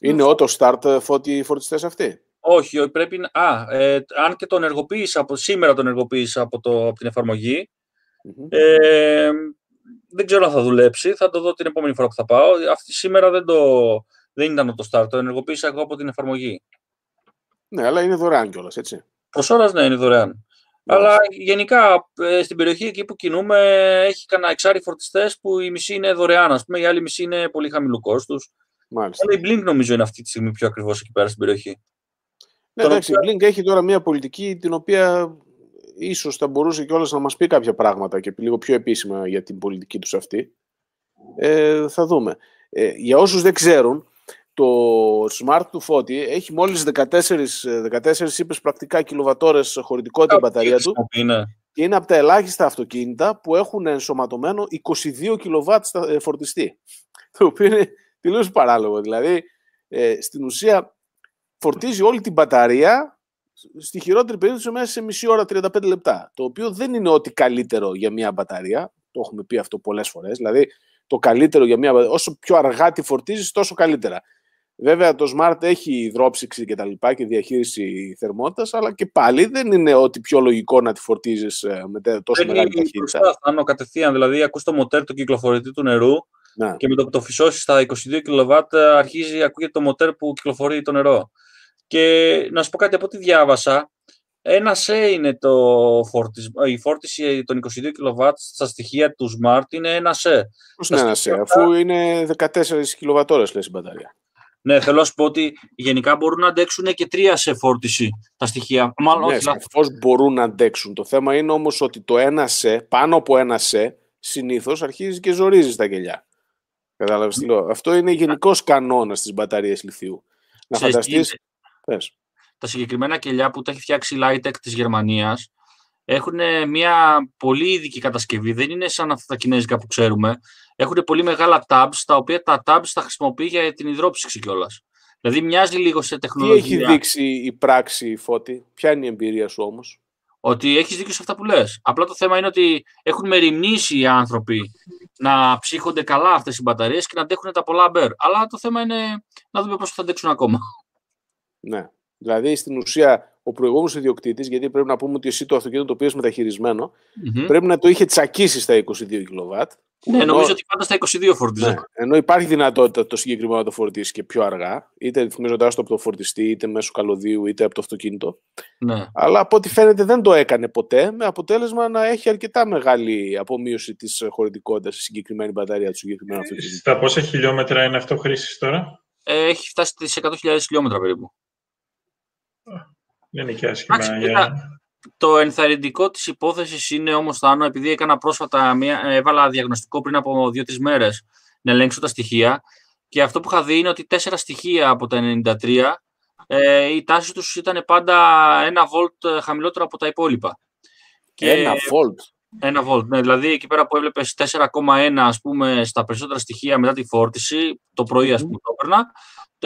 Είναι auto start ε, Φώτη οι φορτιστές αυτοί; Όχι, όχι, πρέπει να. Α, ε, αν και τον ενεργοποίησα από σήμερα, τον ενεργοποίησα από, το, από την εφαρμογή. Μμμ. Ε, δεν ξέρω αν θα δουλέψει. Θα το δω την επόμενη φορά που θα πάω. Αυτή σήμερα δεν, το, δεν ήταν το start. Το ενεργοποίησα εγώ από την εφαρμογή. Ναι, αλλά είναι δωρεάν κιόλας, έτσι. Προς ώρας, ναι, είναι δωρεάν. Αλλά γενικά ε, στην περιοχή εκεί που κινούμε έχει κανένα εξάρι φορτιστές που η μισή είναι δωρεάν, ας πούμε, η άλλη μισή είναι πολύ χαμηλού κόστους. Μάλιστα. Αλλά η Blink νομίζω είναι αυτή τη στιγμή πιο ακριβώς εκεί πέρα στην περιοχή. Ναι, Τον εντάξει, η Blink έχει τώρα μια πολιτική την οποία ίσως θα μπορούσε κιόλας να μας πει κάποια πράγματα και λίγο πιο επίσημα για την πολιτική τους αυτή. Ε, θα δούμε. Ε, για όσους δεν ξέρουν, το Smart του Φώτη έχει μόλις 14, ε, 14 είπες πρακτικά κιλοβατόρες χωρητικότητα η μπαταρία του Χρησιμοποιεί, ναι. και είναι από τα ελάχιστα αυτοκίνητα που έχουν ενσωματωμένο 22 κιλοβάτ στα- ε, φορτιστή. Το οποίο είναι τελείως παράλογο. Δηλαδή, ε, στην ουσία φορτίζει όλη την μπαταρία στη χειρότερη περίπτωση μέσα σε μισή ώρα 35 λεπτά. Το οποίο δεν είναι ό,τι καλύτερο για μια μπαταρία. Το έχουμε πει αυτό πολλές φορές. Δηλαδή, το καλύτερο για μια μπαταρία, όσο πιο αργά τη φορτίζεις, τόσο καλύτερα. Βέβαια, το Smart έχει υδρόψυξη και τα λοιπά και διαχείριση θερμότητας, αλλά και πάλι δεν είναι ό,τι πιο λογικό να τη φορτίζεις ε, με τε- τόσο Μπαίνει μεγάλη ταχύτητα. μπροστά, Θάνο, κατευθείαν. Δηλαδή, ακούς το μοτέρ του κυκλοφορητή του νερού Ναι. και με το που το φυσώσεις στα 22 κιλοβάτ αρχίζει ακούγεται το μοτέρ που κυκλοφορεί το νερό. Και να σου πω κάτι από ό,τι διάβασα, ένα σε είναι το φορτισ- η φόρτιση των 22 κιλοβάτ στα στοιχεία του Smart είναι ένα σε. Πώς Τα είναι ένα στοιχεία σε, αυτά- αφού είναι 14 κιλοβατόρες λες η μπαταρία. Ναι, θέλω να σου πω ότι γενικά μπορούν να αντέξουν και τρία σε φόρτιση τα στοιχεία. Μάλλον Ναι, όχι, λάθος. σαφώς μπορούν να αντέξουν. Το θέμα είναι όμως ότι το ένα σε, πάνω από ένα σε, συνήθως αρχίζει και ζορίζει στα κελιά. Κατάλαβες τι λέω. Αυτό είναι γενικός κανόνας στις μπαταρίες λιθίου. Να Ξέρεις τι φανταστείς... είναι. Πες. τα συγκεκριμένα κελιά που τα έχει φτιάξει η Lightech της Γερμανίας έχουν μια πολύ ειδική κατασκευή. Δεν είναι σαν αυτά τα κινέζικα που ξέρουμε. Έχουν πολύ μεγάλα tabs, τα οποία τα tabs τα χρησιμοποιεί για την υδρόψυξη κιόλας. Δηλαδή μοιάζει λίγο σε Τι τεχνολογία. έχει δείξει η πράξη, Φώτη, ποια είναι η εμπειρία σου όμως; Ότι έχεις δίκιο σε αυτά που λες. Απλά το θέμα είναι ότι έχουν μεριμνήσει οι άνθρωποι να ψύχονται καλά αυτές οι μπαταρίες και να αντέχουν τα πολλά μπέρ. Αλλά το θέμα είναι να δούμε πώς θα αντέξουν ακόμα. Ναι. Δηλαδή, στην ουσία, ο προηγούμενος ιδιοκτήτης, γιατί πρέπει να πούμε ότι εσύ το αυτοκίνητο το οποίο είσαι μεταχειρισμένο, Μμμ. πρέπει να το είχε τσακίσει στα 22 κιλοβάτ. Ναι, νομίζω ότι πάντα στα 22 φορτίζε. Ναι, ενώ υπάρχει δυνατότητα το συγκεκριμένο να το φορτίσει και πιο αργά, είτε ρυθμίζοντάς το από το φορτιστή, είτε μέσω καλωδίου, είτε από το αυτοκίνητο. Ναι. Αλλά από ό,τι φαίνεται δεν το έκανε ποτέ, με αποτέλεσμα να έχει αρκετά μεγάλη απομείωση της χωρητικότητας στη συγκεκριμένη μπαταρία του συγκεκριμένου αυτοκίνητου. Στα πόσα χιλιόμετρα είναι αυτό χρήσης τώρα, Ε, έχει φτάσει στις 100.000 χιλιόμετρα περίπου. Δεν είναι και άσχημα. Εντάξει, για... κοίτα, Το ενθαρρυντικό της υπόθεσης είναι όμως, Θάνο, επειδή έκανα πρόσφατα, μια, έβαλα διαγνωστικό πριν από δύο-τρεις μέρες να ελέγξω τα στοιχεία και αυτό που είχα δει είναι ότι τέσσερα στοιχεία από τα 93 ε, η τάση τους ήταν πάντα ένα βολτ χαμηλότερο από τα υπόλοιπα. Και, Ένα volt. Ένα volt, ναι. Δηλαδή εκεί πέρα που έβλεπες 4,1 ας πούμε στα περισσότερα στοιχεία μετά τη φόρτιση, το πρωί ας πούμε το έπαιρνα,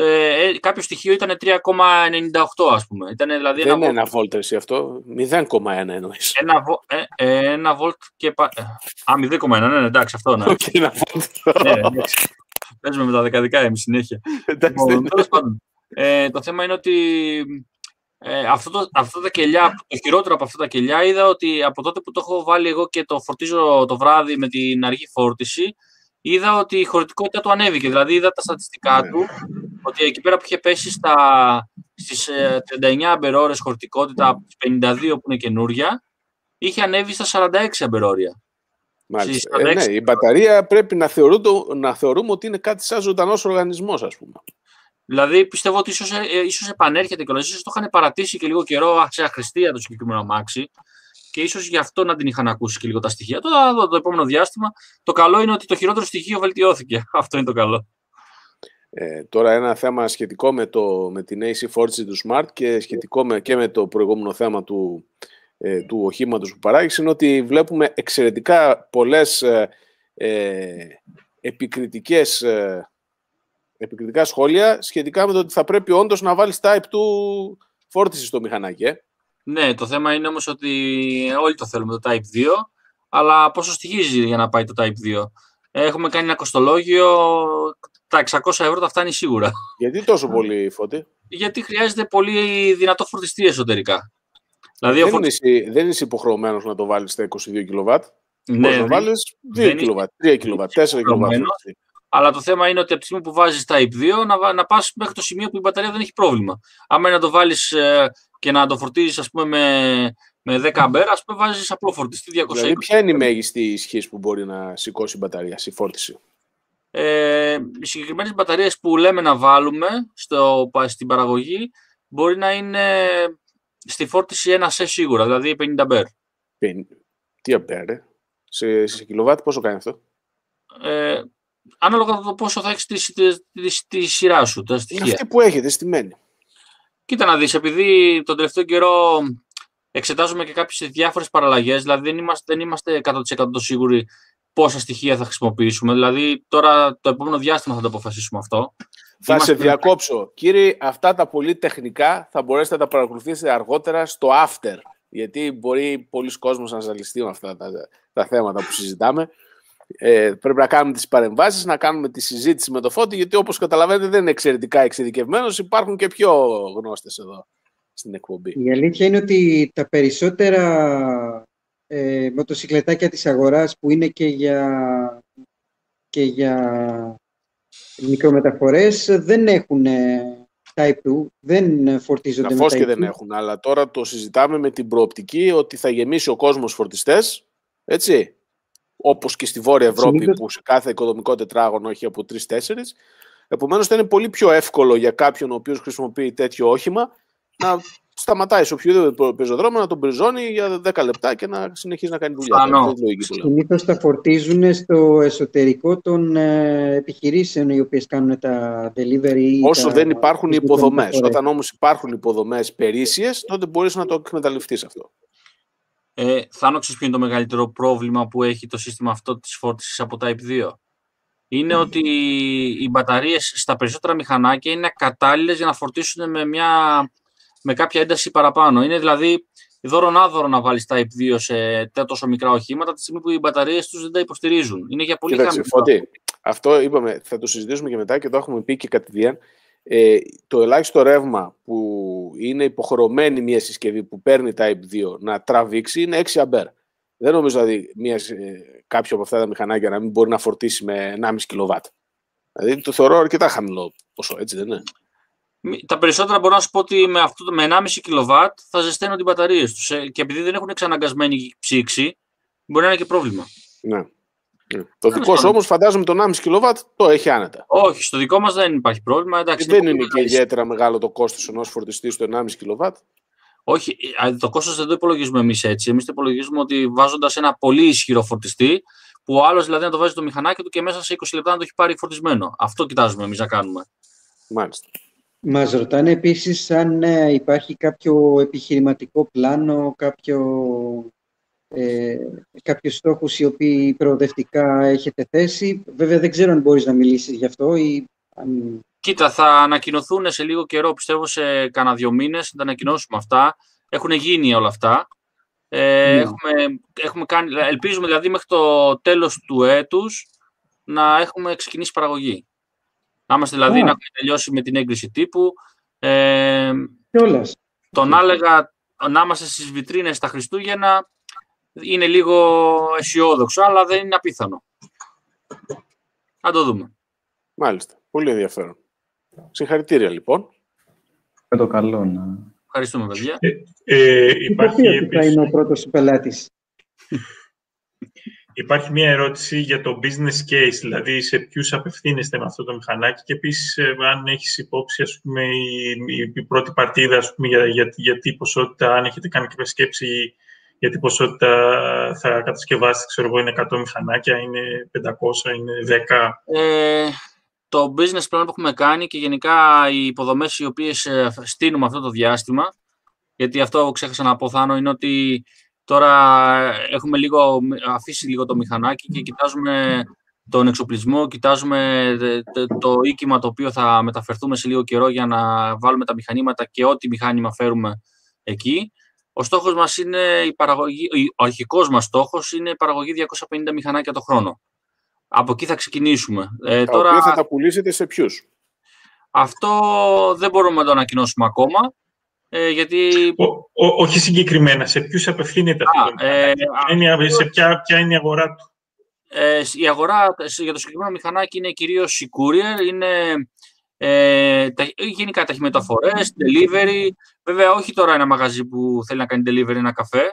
ε, κάποιο στοιχείο ήταν 3,98 ας πούμε. Ήταν, δηλαδή, Δεν ένα είναι ένα volt εσύ αυτό, 0,1 εννοείς. Ένα, ε, ε, ένα volt και... Πα... Α, 0,1, ναι, ναι, εντάξει, αυτό ναι. Όχι ένα volt. ναι, Παίζουμε με τα δεκαδικά εμείς συνέχεια. λοιπόν, ε, το θέμα είναι ότι ε, αυτό το, αυτά τα κελιά, το χειρότερο από αυτά τα κελιά είδα ότι από τότε που το έχω βάλει εγώ και το φορτίζω το βράδυ με την αργή φόρτιση, είδα ότι η χωρητικότητα του ανέβηκε. Δηλαδή είδα τα στατιστικά Ναι. του ότι εκεί πέρα που είχε πέσει στα, στις ε, 39 αμπερόρες χωρητικότητα από τις 52 που είναι καινούρια, είχε ανέβει στα 46 αμπερόρια. Μάλιστα. Στις Ε, ναι, 46. η μπαταρία πρέπει να, θεωρούνται, να θεωρούμε ότι είναι κάτι σαν ζωντανός οργανισμός, ας πούμε. Δηλαδή πιστεύω ότι ίσως, ε, ίσως επανέρχεται και ίσως το είχαν παρατήσει και λίγο καιρό σε αχρηστία το συγκεκριμένο αμάξι και ίσως γι' αυτό να την είχαν ακούσει και λίγο τα στοιχεία. Τώρα το, το επόμενο διάστημα το καλό είναι ότι το χειρότερο στοιχείο βελτιώθηκε. Αυτό είναι το καλό. Ε, τώρα ένα θέμα σχετικό με, το, με την AC φόρτιση του Smart και σχετικό με, και με το προηγούμενο θέμα του, ε, του οχήματος που παράγει είναι ότι βλέπουμε εξαιρετικά πολλές ε, ε, επικριτικές, ε, επικριτικά σχόλια σχετικά με το ότι θα πρέπει όντως να βάλεις type του φόρτιση στο μηχανάκι. Ε. Ναι, το θέμα είναι όμως ότι όλοι το θέλουμε το Type 2, αλλά πόσο στοιχίζει για να πάει το Type 2. Έχουμε κάνει ένα κοστολόγιο, τα 600 ευρώ τα φτάνει σίγουρα. Γιατί τόσο πολύ φώτη; Γιατί χρειάζεται πολύ δυνατό φορτιστή εσωτερικά. Δηλαδή, ο δεν, φορτιστής- είσαι, δεν είσαι υποχρεωμένος να το βάλεις στα 22 κιλοβάτ. Ναι, Μπορείς να δεν- βάλεις 2 δεν κιλοβάτ, 3 κιλοβάτ, 4 κιλοβάτ. Υποχρεωμένος. Αλλά το θέμα είναι ότι από τη στιγμή που βάζεις Type 2 να, βα- να πας μέχρι το σημείο που η μπαταρία δεν έχει πρόβλημα. Άμα είναι να το βάλεις και να το φορτίζεις, ας πούμε, με, με 10 αμπέρα, ας πούμε, βάζεις απλό φορτιστή 220. Δηλαδή, ποια είναι η μέγιστη ισχύ που μπορεί να σηκώσει η μπαταρία, η φόρτιση; Ε, οι συγκεκριμένες μπαταρίες που λέμε να βάλουμε στο, πα- στην παραγωγή μπορεί να είναι στη φόρτιση 1 σε σίγουρα, δηλαδή 50 αμπέρ. Πεν- Τι αμπέρ, ρε. Σε, σε κιλοβάτ πόσο κάνει αυτό; Ε, ανάλογα με το πόσο θα έχεις τη, τη, τη, τη σειρά σου, τα Είναι στοιχεία. αυτή που έχετε στημένη. Κοίτα να δεις, επειδή τον τελευταίο καιρό εξετάζουμε και κάποιες διάφορες παραλλαγές, δηλαδή δεν είμαστε, δεν είμαστε 100% σίγουροι πόσα στοιχεία θα χρησιμοποιήσουμε. Δηλαδή τώρα το επόμενο διάστημα θα το αποφασίσουμε αυτό. Θα Είμαστε- σε διακόψω. Κύριε, αυτά τα πολύ τεχνικά θα μπορέσετε να τα παρακολουθήσετε αργότερα στο after. Γιατί μπορεί πολλοί κόσμος να ζαλιστεί με αυτά τα, τα θέματα που συζητάμε. Ε, πρέπει να κάνουμε τις παρεμβάσεις, να κάνουμε τη συζήτηση με το Φώτη, γιατί όπως καταλαβαίνετε δεν είναι εξαιρετικά εξειδικευμένος, υπάρχουν και πιο γνώστες εδώ στην εκπομπή. Η αλήθεια είναι ότι τα περισσότερα ε, μοτοσυκλετάκια της αγοράς που είναι και για, και για μικρομεταφορές δεν έχουν ε, Type 2, δεν φορτίζονται Σαφώς με και Type δεν 2. έχουν, αλλά τώρα το συζητάμε με την προοπτική ότι θα γεμίσει ο κόσμος φορτιστές, έτσι, όπως και στη Βόρεια Ευρώπη Συνήθως- που σε κάθε οικοδομικό τετράγωνο έχει από τρεις-τέσσερις. Επομένως θα είναι πολύ πιο εύκολο για κάποιον ο οποίος χρησιμοποιεί τέτοιο όχημα να σταματάει σε οποιοδήποτε πεζοδρόμιο, να τον πριζώνει για 10 λεπτά και να συνεχίζει να κάνει δουλειά. Φανώ. Αυτή είναι η λογική που λέω. Συνήθως τα φορτίζουν στο εσωτερικό των ε, επιχειρήσεων οι οποίες κάνουν τα delivery. ή Όσο τα- δεν υπάρχουν οι τις υποδομές. μεταφορές. Όταν όμως υπάρχουν υποδομές περίσσιες, τότε μπορείς να το εκμεταλλευτείς αυτό. Ε, Θάνο, ξέρεις ποιο είναι το μεγαλύτερο πρόβλημα που έχει το σύστημα αυτό της φόρτισης από Type 2. Είναι ότι οι μπαταρίες στα περισσότερα μηχανάκια είναι κατάλληλες για να φορτίσουν με, μια, με κάποια ένταση παραπάνω. Είναι δηλαδή δώρον άδωρο να βάλεις Type 2 σε τόσο μικρά οχήματα τη στιγμή που οι μπαταρίες τους δεν τα υποστηρίζουν. Είναι για πολύ Κοίταξε, χαμηλό. Φώτη, αυτό είπαμε, θα το συζητήσουμε και μετά και το έχουμε πει και κατηδίαν. Ε, το ελάχιστο ρεύμα που είναι υποχρεωμένη μια συσκευή που παίρνει Type 2 να τραβήξει είναι 6 αμπέρ. Δεν νομίζω δηλαδή μια, ε, κάποιο από αυτά τα μηχανάκια να μην μπορεί να φορτίσει με 1,5 κιλοβάτ. Δηλαδή το θεωρώ αρκετά χαμηλό ποσό, έτσι δεν είναι; Μη- Τα περισσότερα μπορώ να σου πω ότι με, αυτό, το- με 1,5 κιλοβάτ θα ζεσταίνουν τις μπαταρίες τους. ε, Και επειδή δεν έχουν εξαναγκασμένη ψήξη, μπορεί να είναι και πρόβλημα. Ναι. Ναι. Το δικό σου πάντων. όμως φαντάζομαι το 1,5 κιλοβάτ το έχει άνετα. Όχι, στο δικό μας δεν υπάρχει πρόβλημα. Εντάξει, δεν πολύ είναι και μεγάλη ιδιαίτερα μεγάλο το κόστος ενός φορτιστή στο 1,5 κιλοβάτ. Όχι, α, το κόστος δεν το υπολογίζουμε εμείς έτσι. Εμείς το υπολογίζουμε ότι βάζοντας ένα πολύ ισχυρό φορτιστή, που ο άλλος δηλαδή να το βάζει στο μηχανάκι του και μέσα σε 20 λεπτά να το έχει πάρει φορτισμένο. Αυτό κοιτάζουμε εμείς να κάνουμε. Μάλιστα. Μας ρωτάνε επίσης αν ε, υπάρχει κάποιο επιχειρηματικό πλάνο, κάποιο ε, κάποιους στόχους οι οποίοι προοδευτικά έχετε θέσει. Βέβαια δεν ξέρω αν μπορείς να μιλήσεις γι' αυτό ή αν... Κοίτα, θα ανακοινωθούν σε λίγο καιρό, πιστεύω σε κανένα δύο μήνες, θα τα ανακοινώσουμε αυτά. Έχουν γίνει όλα αυτά. Ε, Ναι. έχουμε, έχουμε κάνει, ελπίζουμε δηλαδή μέχρι το τέλος του έτους να έχουμε ξεκινήσει παραγωγή. Να είμαστε δηλαδή Α. να έχουμε τελειώσει με την έγκριση τύπου. Ε, Κιόλας. τον άλεγα να είμαστε στις βιτρίνες τα Χριστούγεννα είναι λίγο αισιόδοξο, αλλά δεν είναι απίθανο. Θα το δούμε. Μάλιστα. Πολύ ενδιαφέρον. Συγχαρητήρια λοιπόν. Με το καλό να... Ευχαριστούμε, παιδιά. Ε, Τι υπάρχει, θα πει ότι θα επίσης- είναι ο πρώτος σου πελάτης. υπάρχει μια ερώτηση για το business case, δηλαδή σε ποιους απευθύνεστε με αυτό το μηχανάκι και επίσης ε, αν έχεις υπόψη ας πούμε, η, η, η πρώτη παρτίδα ας πούμε, για, για, για τι ποσότητα, αν έχετε κάνει κάποια σκέψη για τι ποσότητα θα κατασκευάσετε, ξέρω εγώ, είναι 100 μηχανάκια, είναι 500, είναι 10. Ε, το business plan που έχουμε κάνει και γενικά οι υποδομές οι οποίες ε, στείλουμε αυτό το διάστημα, γιατί αυτό ξέχασα να πω Θάνο, είναι ότι τώρα έχουμε λίγο, αφήσει λίγο το μηχανάκι και κοιτάζουμε τον εξοπλισμό, κοιτάζουμε ε, το, το οίκημα το οποίο θα μεταφερθούμε σε λίγο καιρό για να βάλουμε τα μηχανήματα και ό,τι μηχάνημα φέρουμε εκεί. Ο στόχος μας είναι η παραγωγή, ο αρχικός μας στόχος είναι η παραγωγή 250 μηχανάκια το χρόνο. Από εκεί θα ξεκινήσουμε. Ε, Τα τώρα, οποία θα τα πουλήσετε σε ποιους; αυτό δεν μπορούμε να το ανακοινώσουμε ακόμα, ε, γιατί Ό, ό, όχι συγκεκριμένα, σε ποιους απευθύνεται αυτό το Α, ε, μηχανάκι. Ποια είναι η- σε ποια, ποια είναι η αγορά του; ε, η αγορά σε- για το συγκεκριμένο μηχανάκι είναι κυρίως η courier, είναι ε, τα, γενικά ταχυμεταφορές, delivery. Βέβαια, όχι τώρα ένα μαγαζί που θέλει να κάνει delivery ένα καφέ.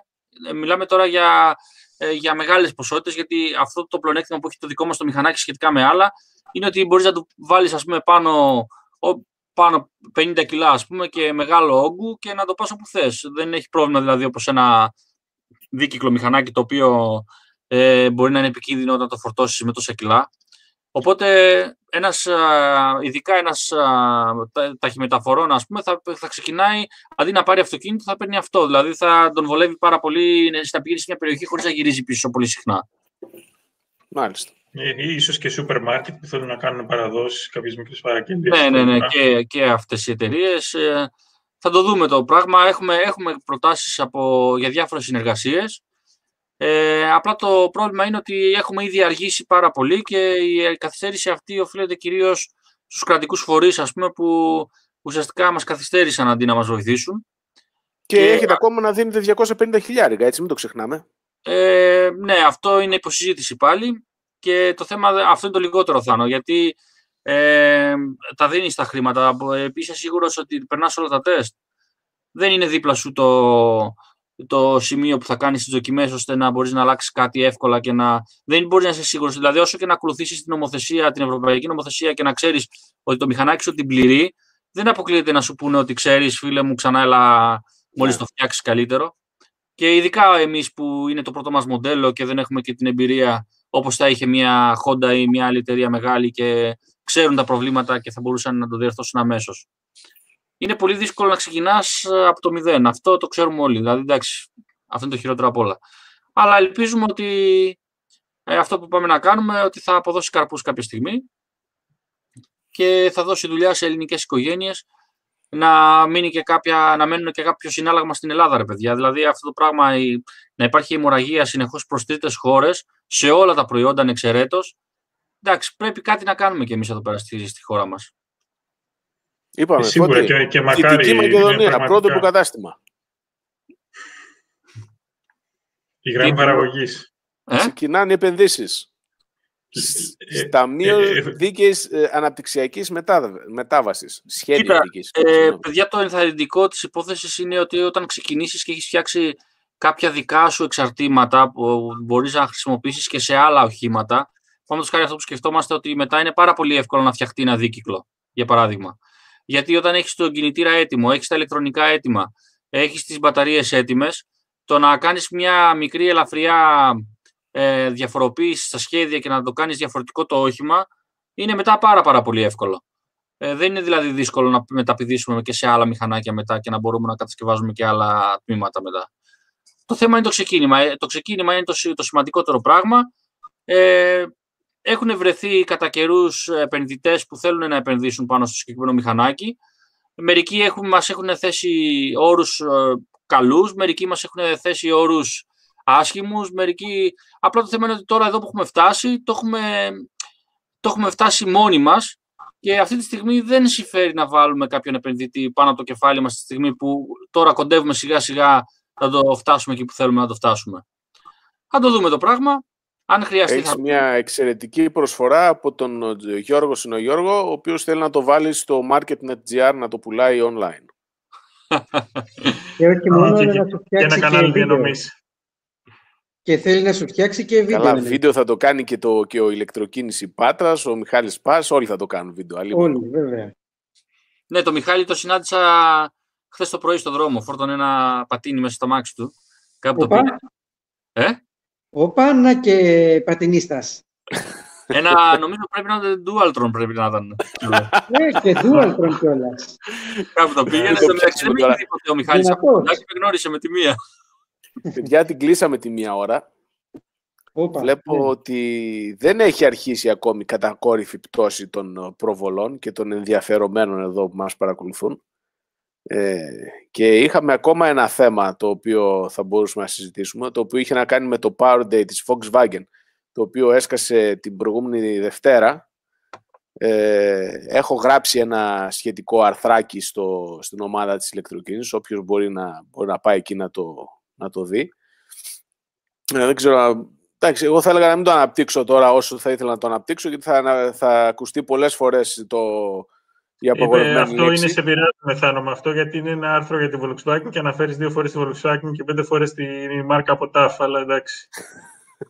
Ε, μιλάμε τώρα για, ε, για μεγάλες ποσότητες, γιατί αυτό το πλεονέκτημα που έχει το δικό μας το μηχανάκι σχετικά με άλλα, είναι ότι μπορείς να του βάλεις ας πούμε, πάνω, ο- πάνω 50 κιλά ας πούμε, και μεγάλο όγκου και να το πας όπου θες. Δεν έχει πρόβλημα δηλαδή όπως ένα δίκυκλο μηχανάκι το οποίο ε, μπορεί να είναι επικίνδυνο όταν το φορτώσεις με τόσα κιλά. Οπότε, ένας, α, ειδικά ένας α, τα- ταχυμεταφορών, ας πούμε, θα, θα ξεκινάει, αντί να πάρει αυτοκίνητο, θα παίρνει αυτό. Δηλαδή, θα τον βολεύει πάρα πολύ να πηγαίνει σε μια περιοχή χωρίς να γυρίζει πίσω πολύ συχνά. Μάλιστα. Ε, ίσως και σούπερ μάρκετ που θέλουν να κάνουν παραδόσεις, κάποιες μικρές παραγγελίες. Ναι, ναι, ναι, Α, και, και αυτές οι εταιρείες. θα το δούμε το πράγμα. Έχουμε, έχουμε προτάσεις από, για διάφορες συνεργασίες. Ε, απλά το πρόβλημα είναι ότι έχουμε ήδη αργήσει πάρα πολύ και η καθυστέρηση αυτή οφείλεται κυρίως στους κρατικούς φορείς, ας πούμε, που ουσιαστικά μας καθυστέρησαν αντί να μας βοηθήσουν. Και, Και- έχετε ακόμα να δίνετε 250 χιλιάρικα, έτσι, μην το ξεχνάμε. Ε, ναι, αυτό είναι υποσυζήτηση πάλι και το θέμα, δε- αυτό είναι το λιγότερο θάνο, γιατί ε, τα δίνεις τα χρήματα. Επίση, είσαι σίγουρος ότι περνάς όλα τα τεστ. Δεν είναι δίπλα σου το, το σημείο που θα κάνεις τις δοκιμές ώστε να μπορείς να αλλάξεις κάτι εύκολα και να. Δεν μπορείς να είσαι σίγουρος. Δηλαδή, όσο και να ακολουθήσεις την νομοθεσία, την ευρωπαϊκή νομοθεσία και να ξέρεις ότι το μηχανάκι σου την πληρεί, δεν αποκλείεται να σου πούνε ότι ξέρεις, φίλε μου, ξανά έλα μόλις Ναι. το φτιάξεις καλύτερο. Και ειδικά εμείς που είναι το πρώτο μας μοντέλο και δεν έχουμε και την εμπειρία όπως θα είχε μια Honda ή μια άλλη εταιρεία μεγάλη και ξέρουν τα προβλήματα και θα μπορούσαν να το διορθώσουν αμέσως. Είναι πολύ δύσκολο να ξεκινάς από το μηδέν. Αυτό το ξέρουμε όλοι. Δηλαδή, εντάξει, αυτό είναι το χειρότερο απ' όλα. Αλλά ελπίζουμε ότι ε, αυτό που πάμε να κάνουμε ότι θα αποδώσει καρπούς κάποια στιγμή και θα δώσει δουλειά σε ελληνικές οικογένειες να, μείνει και κάποια, να μένουν και κάποιο συνάλλαγμα στην Ελλάδα, ρε παιδιά. Δηλαδή αυτό το πράγμα, η, να υπάρχει αιμορραγία συνεχώς προς τρίτες χώρες σε όλα τα προϊόντα ανεξαιρέτως. Εντάξει, πρέπει κάτι να κάνουμε κι εμείς εδώ πέρα στη, στη χώρα μας. Είπαμε, Σίγουρα Φώτη, και, και μακάρι. Δυτική είναι Μακεδονία, πραγματικά πρώτο υποκατάστημα. Η γραμμή Τι- παραγωγής. Ε; Ξεκινάνε οι επενδύσεις. Ε, Ταμείο ε, ε, Δίκαιης ε, Αναπτυξιακής μετά, Μετάβασης. Σχέδιο Κοίτα, δίκαιης. Ε, συγγνώμη. παιδιά, το ενθαρρυντικό της υπόθεσης είναι ότι όταν ξεκινήσεις και έχεις φτιάξει κάποια δικά σου εξαρτήματα που μπορείς να χρησιμοποιήσεις και σε άλλα οχήματα, πάμε χάρη αυτό που σκεφτόμαστε ότι μετά είναι πάρα πολύ εύκολο να φτιαχτεί ένα δίκυκλο, για παράδειγμα. Γιατί όταν έχεις τον κινητήρα έτοιμο, έχεις τα ηλεκτρονικά έτοιμα, έχεις τις μπαταρίες έτοιμες, το να κάνεις μια μικρή ελαφριά ε, διαφοροποίηση στα σχέδια και να το κάνεις διαφορετικό το όχημα, είναι μετά πάρα πάρα πολύ εύκολο. Ε, δεν είναι δηλαδή δύσκολο να μεταπηδήσουμε και σε άλλα μηχανάκια μετά και να μπορούμε να κατασκευάζουμε και άλλα τμήματα μετά. Το θέμα είναι το ξεκίνημα. Ε, το ξεκίνημα είναι το, το σημαντικότερο πράγμα. Ε, έχουν βρεθεί κατά καιρούς επενδυτές που θέλουν να επενδύσουν πάνω στο συγκεκριμένο μηχανάκι. Μερικοί έχουν, μας έχουν θέσει όρους ε, καλούς, μερικοί μας έχουν θέσει όρους άσχημους, μερικοί... Απλά το θέμα είναι ότι τώρα εδώ που έχουμε φτάσει, το έχουμε, το έχουμε φτάσει μόνοι μας και αυτή τη στιγμή δεν συμφέρει να βάλουμε κάποιον επενδυτή πάνω από το κεφάλι μας τη στιγμή που τώρα κοντεύουμε σιγά σιγά να το φτάσουμε εκεί που θέλουμε να το φτάσουμε. Θα το δούμε το πράγμα. Αν χρειαστεί. Έχεις μια εξαιρετική προσφορά από τον Γιώργο Συνογιώργο, ο οποίος θέλει να το βάλει στο market.gr να το πουλάει online. και όχι μόνο να σου φτιάξει και ένα κανάλι διανομής. Και θέλει να σου φτιάξει και βίντεο. Καλά, βίντεο θα το κάνει και, το, και ο ηλεκτροκίνηση Πάτρας, ο Μιχάλης Πάς, όλοι θα το κάνουν βίντεο. Όλοι, βέβαια. Ναι, το Μιχάλη το συνάντησα χθες το πρωί στο δρόμο. Φόρτωνε ένα πατίνι μέσα στο μάξι του. Κάπου το πήρε. Ε; Ο Πάνα και πατινίστας. Ένα, νομίζω πρέπει να ήταν Dualtron πρέπει να ήταν. Ναι, και Dualtron κιόλας. Κάπου το πήγαινε. Στο μεταξύ δεν είχε τίποτε ο Μιχάλης. Απλά με γνώρισε με τη μία. Παιδιά την κλείσαμε τη μία ώρα. Οπα, Βλέπω ναι. ότι δεν έχει αρχίσει ακόμη κατακόρυφη πτώση των προβολών και των ενδιαφερομένων εδώ που μας παρακολουθούν. Ε, και είχαμε ακόμα ένα θέμα το οποίο θα μπορούσαμε να συζητήσουμε, το οποίο είχε να κάνει με το Power Day της Volkswagen, το οποίο έσκασε την προηγούμενη Δευτέρα. Ε, έχω γράψει ένα σχετικό αρθράκι στο, στην ομάδα της ηλεκτροκίνησης, όποιος μπορεί να, μπορεί να πάει εκεί να το, να το δει. Ε, δεν ξέρω, εντάξει, εγώ θα έλεγα να μην το αναπτύξω τώρα όσο θα ήθελα να το αναπτύξω, γιατί θα, θα ακουστεί πολλές φορές το, η Είπε, αυτό λέξη. είναι σε πειράζει μεθάνω με αυτό, γιατί είναι ένα άρθρο για τη Volkswagen και αναφέρεις δύο φορές τη Volkswagen και πέντε φορές τη μάρκα από TAF, αλλά εντάξει.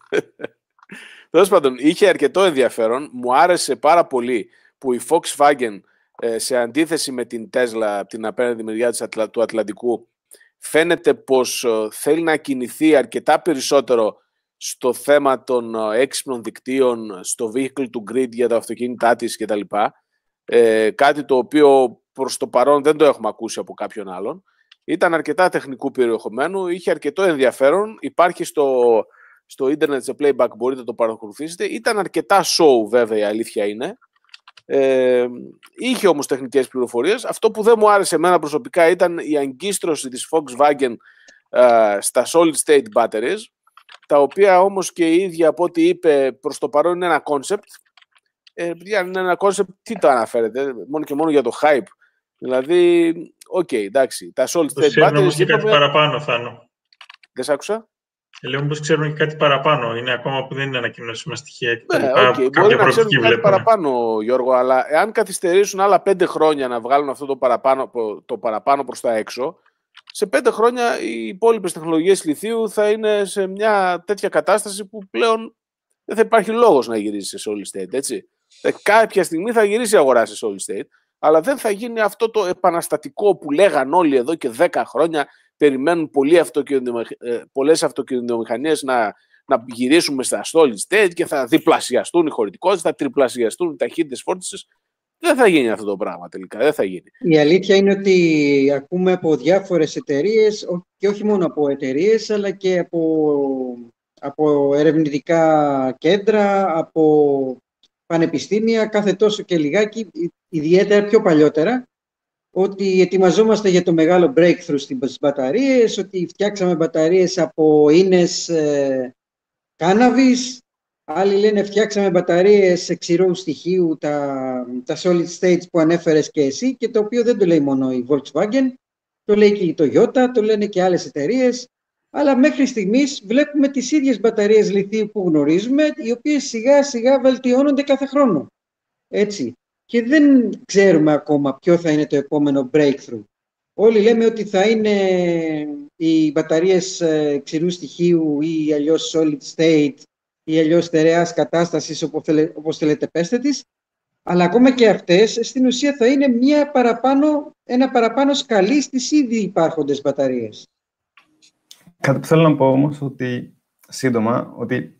Τέλος πάντων, είχε αρκετό ενδιαφέρον. Μου άρεσε πάρα πολύ που η Volkswagen ε, σε αντίθεση με την Tesla από την απέναντι μεριά του Ατλαντικού φαίνεται πως ε, θέλει να κινηθεί αρκετά περισσότερο στο θέμα των ε, έξυπνων δικτύων, στο vehicle to grid για τα αυτοκίνητά της κτλ. Ε, κάτι το οποίο προς το παρόν δεν το έχουμε ακούσει από κάποιον άλλον. Ήταν αρκετά τεχνικού περιεχομένου, είχε αρκετό ενδιαφέρον, υπάρχει στο, στο ίντερνετ σε playback, μπορείτε να το παρακολουθήσετε. Ήταν αρκετά show βέβαια η αλήθεια είναι. Ε, είχε όμως τεχνικές πληροφορίες. Αυτό που δεν μου άρεσε εμένα προσωπικά ήταν η αγκίστρωση της Volkswagen ε, στα solid state batteries, τα οποία όμως και η ίδια από ό,τι είπε προς το παρόν είναι ένα concept ε, είναι ένα concept, τι το αναφέρετε, μόνο και μόνο για το hype. Δηλαδή, OK, okay, εντάξει, τα solid state batteries... Όμως και κάτι παραπάνω, Θάνο. Δεν σ' άκουσα; Ε, λέω πως ξέρουν και κάτι παραπάνω. Είναι ακόμα που δεν είναι ανακοινώσιμα στοιχεία. Και ναι, okay. Μπορεί να ξέρουν κάτι παραπάνω, Γιώργο, αλλά εάν καθυστερήσουν άλλα πέντε χρόνια να βγάλουν αυτό το παραπάνω, το παραπάνω προς τα έξω, σε πέντε χρόνια οι υπόλοιπες τεχνολογίες λιθίου θα είναι σε μια τέτοια κατάσταση που πλέον δεν θα υπάρχει λόγος να γυρίσεις σε solid state, έτσι. Ε, κάποια στιγμή θα γυρίσει η αγορά σε solid state, αλλά δεν θα γίνει αυτό το επαναστατικό που λέγαν όλοι εδώ και 10 χρόνια, περιμένουν ε, πολλές αυτοκινητομηχανίες να, να γυρίσουμε στα solid state και θα διπλασιαστούν οι χωρητικότητες, θα τριπλασιαστούν οι ταχύτητες φόρτισης. Δεν θα γίνει αυτό το πράγμα τελικά, δεν θα γίνει. Η αλήθεια είναι ότι ακούμε από διάφορες εταιρείες και όχι μόνο από εταιρείες, αλλά και από, από ερευνητικά κέντρα, από πανεπιστήμια κάθε τόσο και λιγάκι, ιδιαίτερα πιο παλιότερα, ότι ετοιμαζόμαστε για το μεγάλο breakthrough στις μπαταρίες, ότι φτιάξαμε μπαταρίες από ίνες ε, cannabis, άλλοι λένε φτιάξαμε μπαταρίες εξηρού στοιχείου, τα, τα solid states που ανέφερες και εσύ και το οποίο δεν το λέει μόνο η Volkswagen, το λέει και η Toyota, το λένε και άλλες εταιρείες αλλά μέχρι στιγμής βλέπουμε τις ίδιες μπαταρίες λιθίου που γνωρίζουμε, οι οποίες σιγά σιγά βελτιώνονται κάθε χρόνο. Έτσι. Και δεν ξέρουμε ακόμα ποιο θα είναι το επόμενο breakthrough. Όλοι λέμε ότι θα είναι οι μπαταρίες ε, ξηρού στοιχείου ή αλλιώς solid state ή αλλιώς στερεάς κατάστασης, όπως θέλετε πέστε της, αλλά ακόμα και αυτές στην ουσία θα είναι μια παραπάνω, ένα παραπάνω σκαλί στις ήδη υπάρχοντες μπαταρίες. Κάτι που θέλω να πω όμως, ότι σύντομα, ότι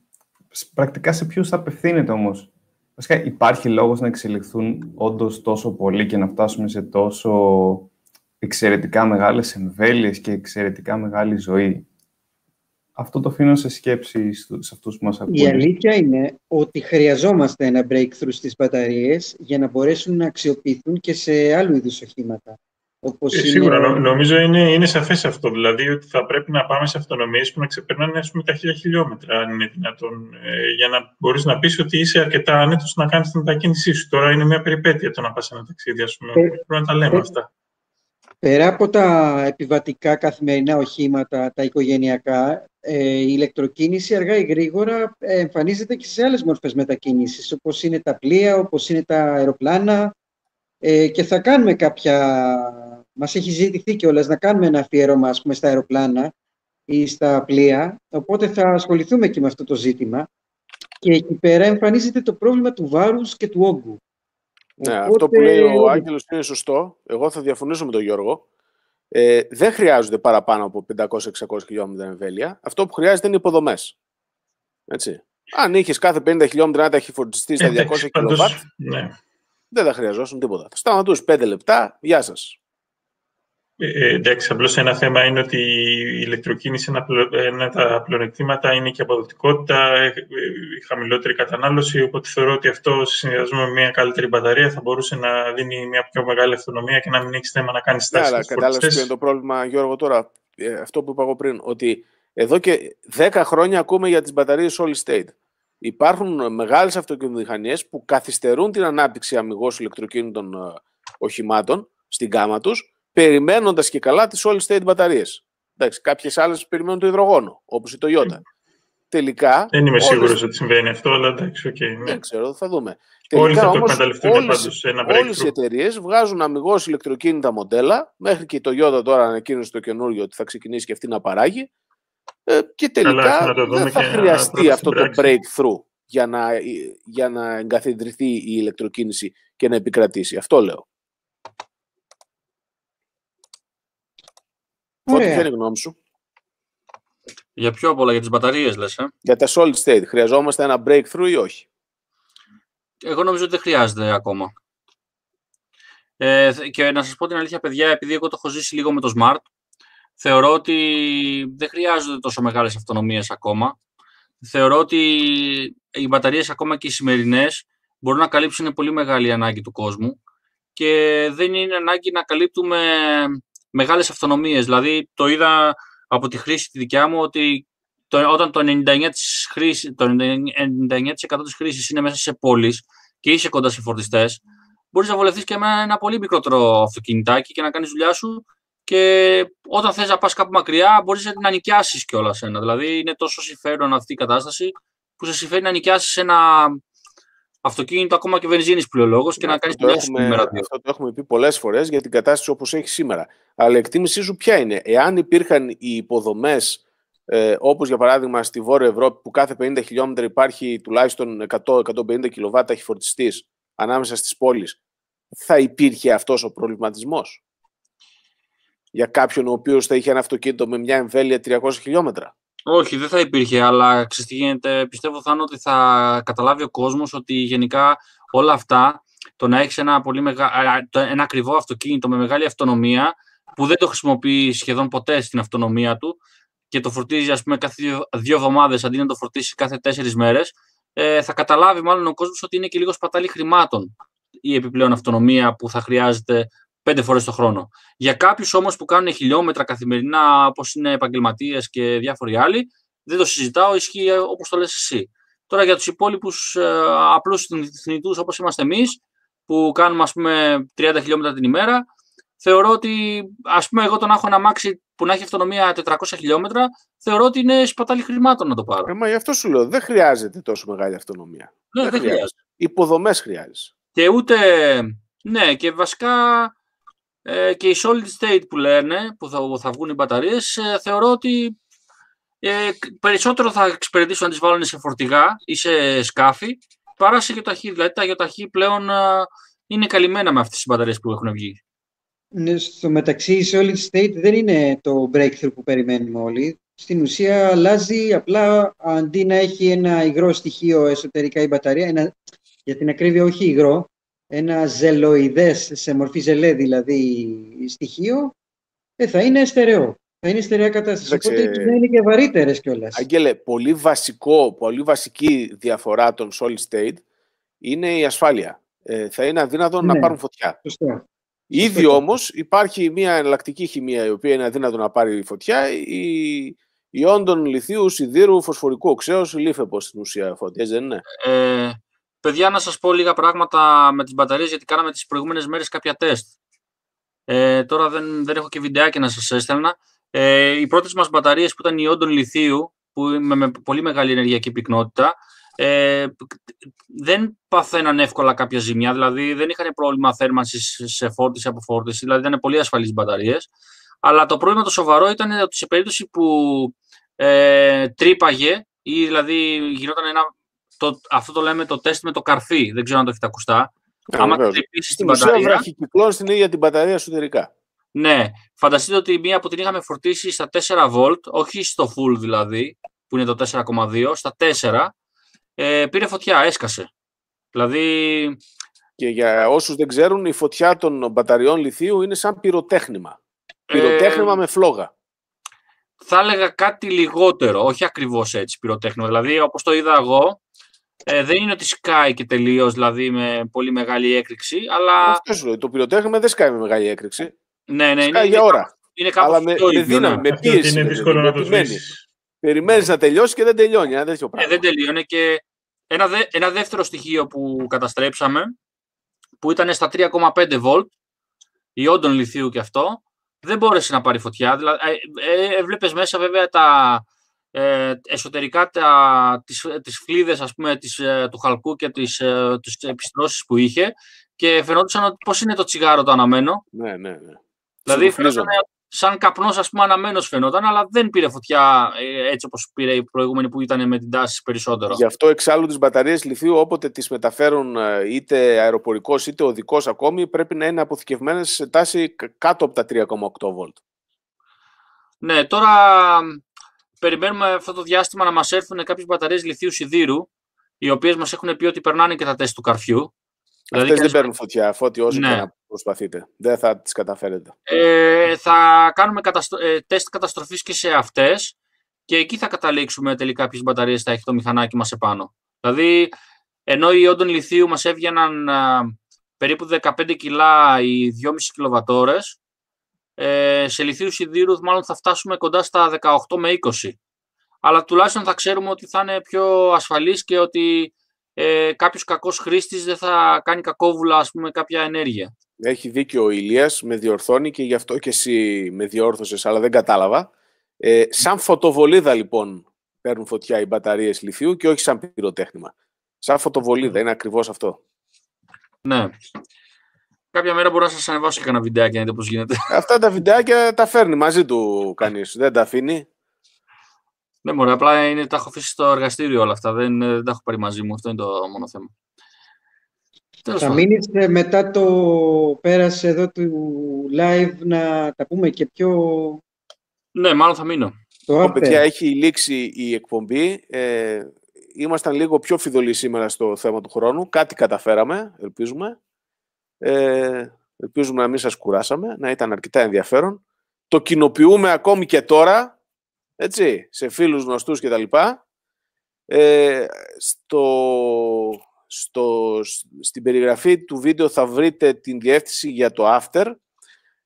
πρακτικά σε ποιους θα απευθύνεται όμως; Βασικά υπάρχει λόγος να εξελιχθούν όντως τόσο πολύ και να φτάσουμε σε τόσο εξαιρετικά μεγάλες εμβέλειες και εξαιρετικά μεγάλη ζωή; αυτό το αφήνω σε σκέψη σε αυτούς που μας ακούνε. Η αλήθεια είναι ότι χρειαζόμαστε ένα breakthrough στις μπαταρίες για να μπορέσουν να αξιοποιηθούν και σε άλλου είδους οχήματα. Όπως ε, σίγουρα, είναι... νομίζω είναι, είναι σαφές αυτό. Δηλαδή ότι θα πρέπει να πάμε σε αυτονομίες που να ξεπερνάνε ας πούμε, τα χίλια χιλιόμετρα, αν είναι δυνατόν, ε, για να μπορείς να πεις ότι είσαι αρκετά άνετος να κάνεις την μετακίνησή σου. Τώρα είναι μια περιπέτεια το να πας ένα ταξίδι, ας πούμε. Ε, πρέπει να τα λέμε ε, αυτά. Πέρα από τα επιβατικά καθημερινά οχήματα, τα οικογενειακά, ε, η ηλεκτροκίνηση αργά ή γρήγορα εμφανίζεται και σε άλλες μορφές μετακίνησης, όπως είναι τα πλοία, όπως είναι τα αεροπλάνα ε, και θα κάνουμε κάποια... Μας έχει ζητηθεί κιόλας να κάνουμε ένα αφιέρωμα ας πούμε, στα αεροπλάνα ή στα πλοία, οπότε θα ασχοληθούμε και με αυτό το ζήτημα. Και εκεί πέρα εμφανίζεται το πρόβλημα του βάρους και του όγκου. Ναι, Οπότε... αυτό που λέει ο Άγγελος είναι σωστό. Εγώ θα διαφωνήσω με τον Γιώργο. Ε, δεν χρειάζονται παραπάνω από 500-600 χιλιόμετρα εμβέλεια. Αυτό που χρειάζεται είναι υποδομές. Έτσι. Αν είχες κάθε 50 χιλιόμετρα να τα έχει φορτιστεί στα 200 κιλοβάτ, ναι. Δεν θα χρειαζόσουν τίποτα. Θα σταματούσες 5 λεπτά, γεια σας. Ε, εντάξει, απλώς ένα θέμα είναι ότι η ηλεκτροκίνηση, ένα, ένα τα πλεονεκτήματα είναι και αποδοτικότητα, ε, ε, χαμηλότερη κατανάλωση, οπότε θεωρώ ότι αυτό συνδυασμό με μια καλύτερη μπαταρία θα μπορούσε να δίνει μια πιο μεγάλη αυτονομία και να μην έχεις θέμα να κάνεις στάση. Ναι, αλλά κατάλαβες ποιο είναι το πρόβλημα, Γιώργο, τώρα, ε, αυτό που είπα εγώ πριν, ότι εδώ και 10 χρόνια ακούμε για τις μπαταρίες solid state. Υπάρχουν μεγάλες αυτοκινητομηχανίες που καθυστερούν την ανάπτυξη αμυγός ηλεκτροκίνητων οχημάτων στην γάμα τους περιμένοντας και καλά τις solid state μπαταρίες. Κάποιες άλλες περιμένουν το υδρογόνο, όπως η Toyota. Τελικά. Δεν είμαι σίγουρος ότι συμβαίνει αυτό, αλλά εντάξει, okay, ναι. Δεν ξέρω, θα δούμε. Όλοι θα όμως, όλες, όλες οι εταιρείες βγάζουν αμυγός ηλεκτροκίνητα μοντέλα, μέχρι και η Toyota τώρα ανακοίνωσε το καινούριο ότι θα ξεκινήσει και αυτή να παράγει. Ε, και τελικά δεν θα χρειαστεί αυτό το breakthrough για να, για να εγκαθιδρυθεί η ηλεκτροκίνηση και να επικρατήσει. Αυτό λέω. Φώτη, ποια είναι η γνώμη σου; Για ποιο από όλα, για τις μπαταρίες λες, ε; Για τα solid state. Χρειαζόμαστε ένα breakthrough ή όχι; Εγώ νομίζω ότι δεν χρειάζεται ακόμα. Ε, και να σας πω την αλήθεια, παιδιά, επειδή εγώ το έχω ζήσει λίγο με το Smart, θεωρώ ότι δεν χρειάζονται τόσο μεγάλες αυτονομίες ακόμα. Θεωρώ ότι οι μπαταρίες ακόμα και οι σημερινές μπορούν να καλύψουν πολύ μεγάλη ανάγκη του κόσμου και δεν είναι ανάγκη να καλύπτουμε μεγάλες αυτονομίες. Δηλαδή, το είδα από τη χρήση τη δικιά μου ότι το, όταν το 99%, της χρήσης, το 99 της χρήσης είναι μέσα σε πόλεις και είσαι κοντά σε φορτιστές, μπορείς να βολευτείς και με ένα πολύ μικρότερο αυτοκινητάκι και να κάνεις δουλειά σου και όταν θες να πας κάπου μακριά μπορείς να νοικιάσεις κιόλας ένα. Δηλαδή είναι τόσο συμφέρον αυτή η κατάσταση που σε συμφέρει να νοικιάσεις ένα αυτοκίνητο ακόμα και βενζίνης πλειολόγο και να κάνεις δουλειά σου Αυτό το έχουμε πει πολλές φορές για την κατάσταση όπως έχει σήμερα. Αλλά η εκτίμησή σου ποια είναι, εάν υπήρχαν οι υποδομές ε, όπως για παράδειγμα στη Βόρεια Ευρώπη που κάθε 50 χιλιόμετρα υπάρχει τουλάχιστον 100-150 κιλοβάτα έχει φορτιστή ανάμεσα στις πόλεις, θα υπήρχε αυτός ο προβληματισμός; Για κάποιον ο οποίος θα είχε ένα αυτοκίνητο με μια εμβέλεια 300 χιλιόμετρα. Όχι, δεν θα υπήρχε, αλλά ξέρεις τι γίνεται, πιστεύω θα ότι θα καταλάβει ο κόσμος ότι γενικά όλα αυτά, το να έχεις ένα, πολύ μεγα... ένα ακριβό αυτοκίνητο με μεγάλη αυτονομία, που δεν το χρησιμοποιεί σχεδόν ποτέ στην αυτονομία του και το φορτίζει ας πούμε κάθε δύο, δύο εβδομάδες αντί να το φορτίσει κάθε τέσσερις μέρες, ε, θα καταλάβει μάλλον ο κόσμος ότι είναι και λίγο σπατάλη χρημάτων η επιπλέον αυτονομία που θα χρειάζεται πέντε φορές το χρόνο. Για κάποιους όμως που κάνουν χιλιόμετρα καθημερινά, όπως είναι επαγγελματίες και διάφοροι άλλοι, δεν το συζητάω, ισχύει όπως το λες εσύ. Τώρα για τους υπόλοιπους ε, απλούς θνητούς όπως είμαστε εμείς, που κάνουμε ας πούμε 30 χιλιόμετρα την ημέρα, θεωρώ ότι ας πούμε εγώ τον έχω ένα μάξι που να έχει αυτονομία 400 χιλιόμετρα, θεωρώ ότι είναι σπατάλη χρημάτων να το πάρω. Ε, μα γι' αυτό σου λέω, δεν χρειάζεται τόσο μεγάλη αυτονομία. Ναι, δεν, δεν χρειάζεται. χρειάζεται. Υποδομές χρειάζεσαι. Και ούτε, ναι, και βασικά ε, και η solid state που λένε, που θα, θα βγουν οι μπαταρίες, ε, θεωρώ ότι ε, περισσότερο θα εξυπηρετήσουν να τις βάλουν σε φορτηγά ή σε σκάφη, παρά σε γεωταχή. Δηλαδή τα γεωταχή πλέον είναι καλυμμένα με αυτές τις μπαταρίες που έχουν βγει. Ναι, στο μεταξύ η solid state δεν είναι το breakthrough που περιμένουμε όλοι. Στην ουσία αλλάζει απλά αντί να έχει ένα υγρό στοιχείο εσωτερικά η μπαταρία, ένα, για την ακρίβεια όχι υγρό, ένα ζελοειδές, σε μορφή ζελέ δηλαδή, στοιχείο, ε, θα είναι στερεό. Θα είναι στερεά κατάσταση. Κοίταξε. Οπότε ίσως να είναι και βαρύτερες κιόλας. Άγγελε, πολύ βασικό, πολύ βασική διαφορά των solid state είναι η ασφάλεια. Ε, θα είναι αδύνατο να Ναι. πάρουν φωτιά. Σωστό. Ήδη Σωστό. όμως υπάρχει μια εναλλακτική χημεία η οποία είναι αδύνατο να πάρει φωτιά, η ιόντων λιθίου, σιδήρου, φωσφορικού οξέως, λίφεπος στην ουσία φωτιές, δεν είναι; Ε, παιδιά, να σας πω λίγα πράγματα με τις μπαταρίες, γιατί κάναμε τις προηγούμενες μέρες κάποια τεστ. Ε, τώρα δεν, δεν έχω και βιντεάκι να σας έστελνα. Ε, οι πρώτες μας μπαταρίες που ήταν ιόντων λιθίου, που με, με πολύ μεγάλη ενεργειακή πυκνότητα, ε, δεν παθαίναν εύκολα κάποια ζημιά, δηλαδή δεν είχαν πρόβλημα θέρμανσης σε φόρτιση από φόρτιση, δηλαδή ήταν πολύ ασφαλείς οι μπαταρίες. Αλλά το πρόβλημα το σοβαρό ήταν ότι σε περίπτωση που ε, τρύπαγε ή δηλαδή γινόταν ένα το, αυτό το λέμε το τεστ με το καρφί. Δεν ξέρω αν το έχετε ακουστά. Ε, Άμα βεβαίως. τρυπήσει Στην την ουσία μπαταρία. βραχικυκλώνει στην ίδια την μπαταρία εσωτερικά. Ναι, φανταστείτε ότι μία που την είχαμε φορτίσει στα 4 volt, όχι στο full δηλαδή, που είναι το 4,2, στα 4, ε, πήρε φωτιά, έσκασε. Δηλαδή, Και για όσους δεν ξέρουν, η φωτιά των μπαταριών λιθίου είναι σαν πυροτέχνημα. Ε, Πυροτέχνημα με φλόγα. θα έλεγα κάτι λιγότερο, όχι ακριβώς έτσι πυροτέχνημα. Δηλαδή, όπως το είδα εγώ, ε, δεν είναι ότι σκάει και τελείως, δηλαδή με πολύ μεγάλη έκρηξη, αλλά Αυτός σου λέω. Το πυροτέχνημα δεν σκάει με μεγάλη έκρηξη. ναι, ναι, Σκάει είναι, για ώρα. είναι κάπως Αλλά με, το με ίδιο, δύναμη, ναι. με Αυτός ότι πίεση. είναι με δύσκολο δύναμη, να το επιμένεις. σβήσεις. Περιμένεις να τελειώσει και δεν τελειώνει. Ένα τέτοιο Ε, πράγμα. δεν τελείωνε και ένα, δε- ένα δεύτερο στοιχείο που καταστρέψαμε, που ήταν στα 3,5 volt, ιόντων λιθίου και αυτό, δεν μπόρεσε να πάρει φωτιά. Δηλαδή, ε, ε, έβλεπες μέσα βέβαια τα ε, εσωτερικά τα, τις, τις φλίδες ας πούμε, της, ε, του χαλκού και τις, ε, τις επιστρώσεις που είχε και φαινόντουσαν ότι πώς είναι το τσιγάρο το αναμένο. Ναι, ναι, ναι. Δηλαδή Ψιλοφλίζονται. φαινόταν σαν καπνός ας πούμε αναμένος φαινόταν, αλλά δεν πήρε φωτιά ε, έτσι όπως πήρε η προηγούμενη που ήταν με την τάση περισσότερο. Γι' αυτό εξάλλου τις μπαταρίες λιθίου όποτε τις μεταφέρουν ε, είτε αεροπορικός είτε οδικός ακόμη πρέπει να είναι αποθηκευμένες σε τάση κα- κάτω από τα 3,8 volt. Ναι, τώρα περιμένουμε αυτό το διάστημα να μας έρθουν κάποιες μπαταρίες λιθίου σιδήρου, οι οποίες μας έχουν πει ότι περνάνε και τα τεστ του καρφιού. Αυτές κανείς- δεν παίρνουν φωτιά, φώτη όσο Ναι. και να προσπαθείτε. Δεν θα τις καταφέρετε. Ε, θα κάνουμε καταστρο... ε, τεστ καταστροφής και σε αυτές και εκεί θα καταλήξουμε τελικά ποιες μπαταρίες θα έχει το μηχανάκι μας επάνω. Δηλαδή, ενώ οι ιόντων λιθίου μας έβγαιναν α, περίπου 15 κιλά οι 2,5 κιλοβατόρες, ε, σε λιθίου σιδήρους μάλλον θα φτάσουμε κοντά στα 18 με 20. Αλλά τουλάχιστον θα ξέρουμε ότι θα είναι πιο ασφαλής και ότι ε, κάποιος κακός χρήστης δεν θα κάνει κακόβουλα ας πούμε, κάποια ενέργεια. Έχει δίκιο ο Ηλίας, με διορθώνει και γι' αυτό και εσύ με διόρθωσες, αλλά δεν κατάλαβα. Ε, σαν φωτοβολίδα λοιπόν παίρνουν φωτιά οι μπαταρίες λιθίου και όχι σαν πυροτέχνημα. Σαν φωτοβολίδα, είναι ακριβώς αυτό. Ναι. Κάποια μέρα μπορώ να σας ανεβάσω και ένα βιντεάκι να δείτε πώς γίνεται. Αυτά τα βιντεάκια τα φέρνει μαζί του κανείς, δεν τα αφήνει. Ναι, μωρέ, απλά είναι, τα έχω αφήσει στο εργαστήριο όλα αυτά. Δεν, ε, δεν τα έχω πάρει μαζί μου. Αυτό είναι το μόνο θέμα. Τέλος Θα πάντων. μείνεις ε, μετά το πέρας εδώ του live να τα πούμε και πιο Ναι, μάλλον θα μείνω. το Λοιπόν, after. παιδιά, έχει λήξει η εκπομπή. Ε, ήμασταν λίγο πιο φιδωλοί σήμερα στο θέμα του χρόνου. Κάτι καταφέραμε, ελπίζουμε. Ε, ελπίζουμε να μην σας κουράσαμε, να ήταν αρκετά ενδιαφέρον. Το κοινοποιούμε ακόμη και τώρα, έτσι, σε φίλους γνωστούς κτλ. Ε, στο, στο, στην περιγραφή του βίντεο θα βρείτε την διεύθυνση για το after.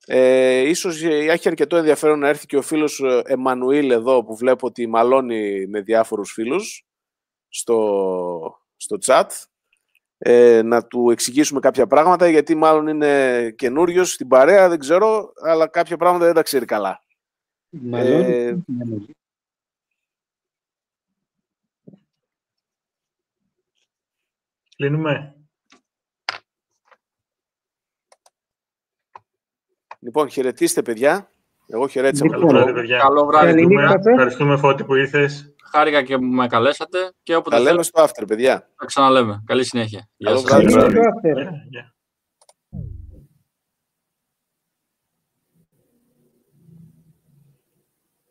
Ε, ίσως έχει αρκετό ενδιαφέρον να έρθει και ο φίλος ε, Εμμανουήλ εδώ που βλέπω ότι μαλώνει με διάφορους φίλους στο, στο chat ε, να του εξηγήσουμε κάποια πράγματα γιατί μάλλον είναι καινούριος στην παρέα, δεν ξέρω, αλλά κάποια πράγματα δεν τα ξέρει καλά. Μάλλον. Ε, Κλείνουμε. Λοιπόν, χαιρετίστε παιδιά. Εγώ χαιρέτησα Λοιπόν, με Καλό τον βράδυ, λόγο. παιδιά. Καλό βράδυ. Καλή νύχτα. Ευχαριστούμε, ευχαριστούμε Φώτη που ήρθες. Χάρηκα και που με καλέσατε και όποτε Τα λέμε θέλετε στο after, παιδιά. θα ξαναλέμε. Καλή συνέχεια. Γεια Καλό σας.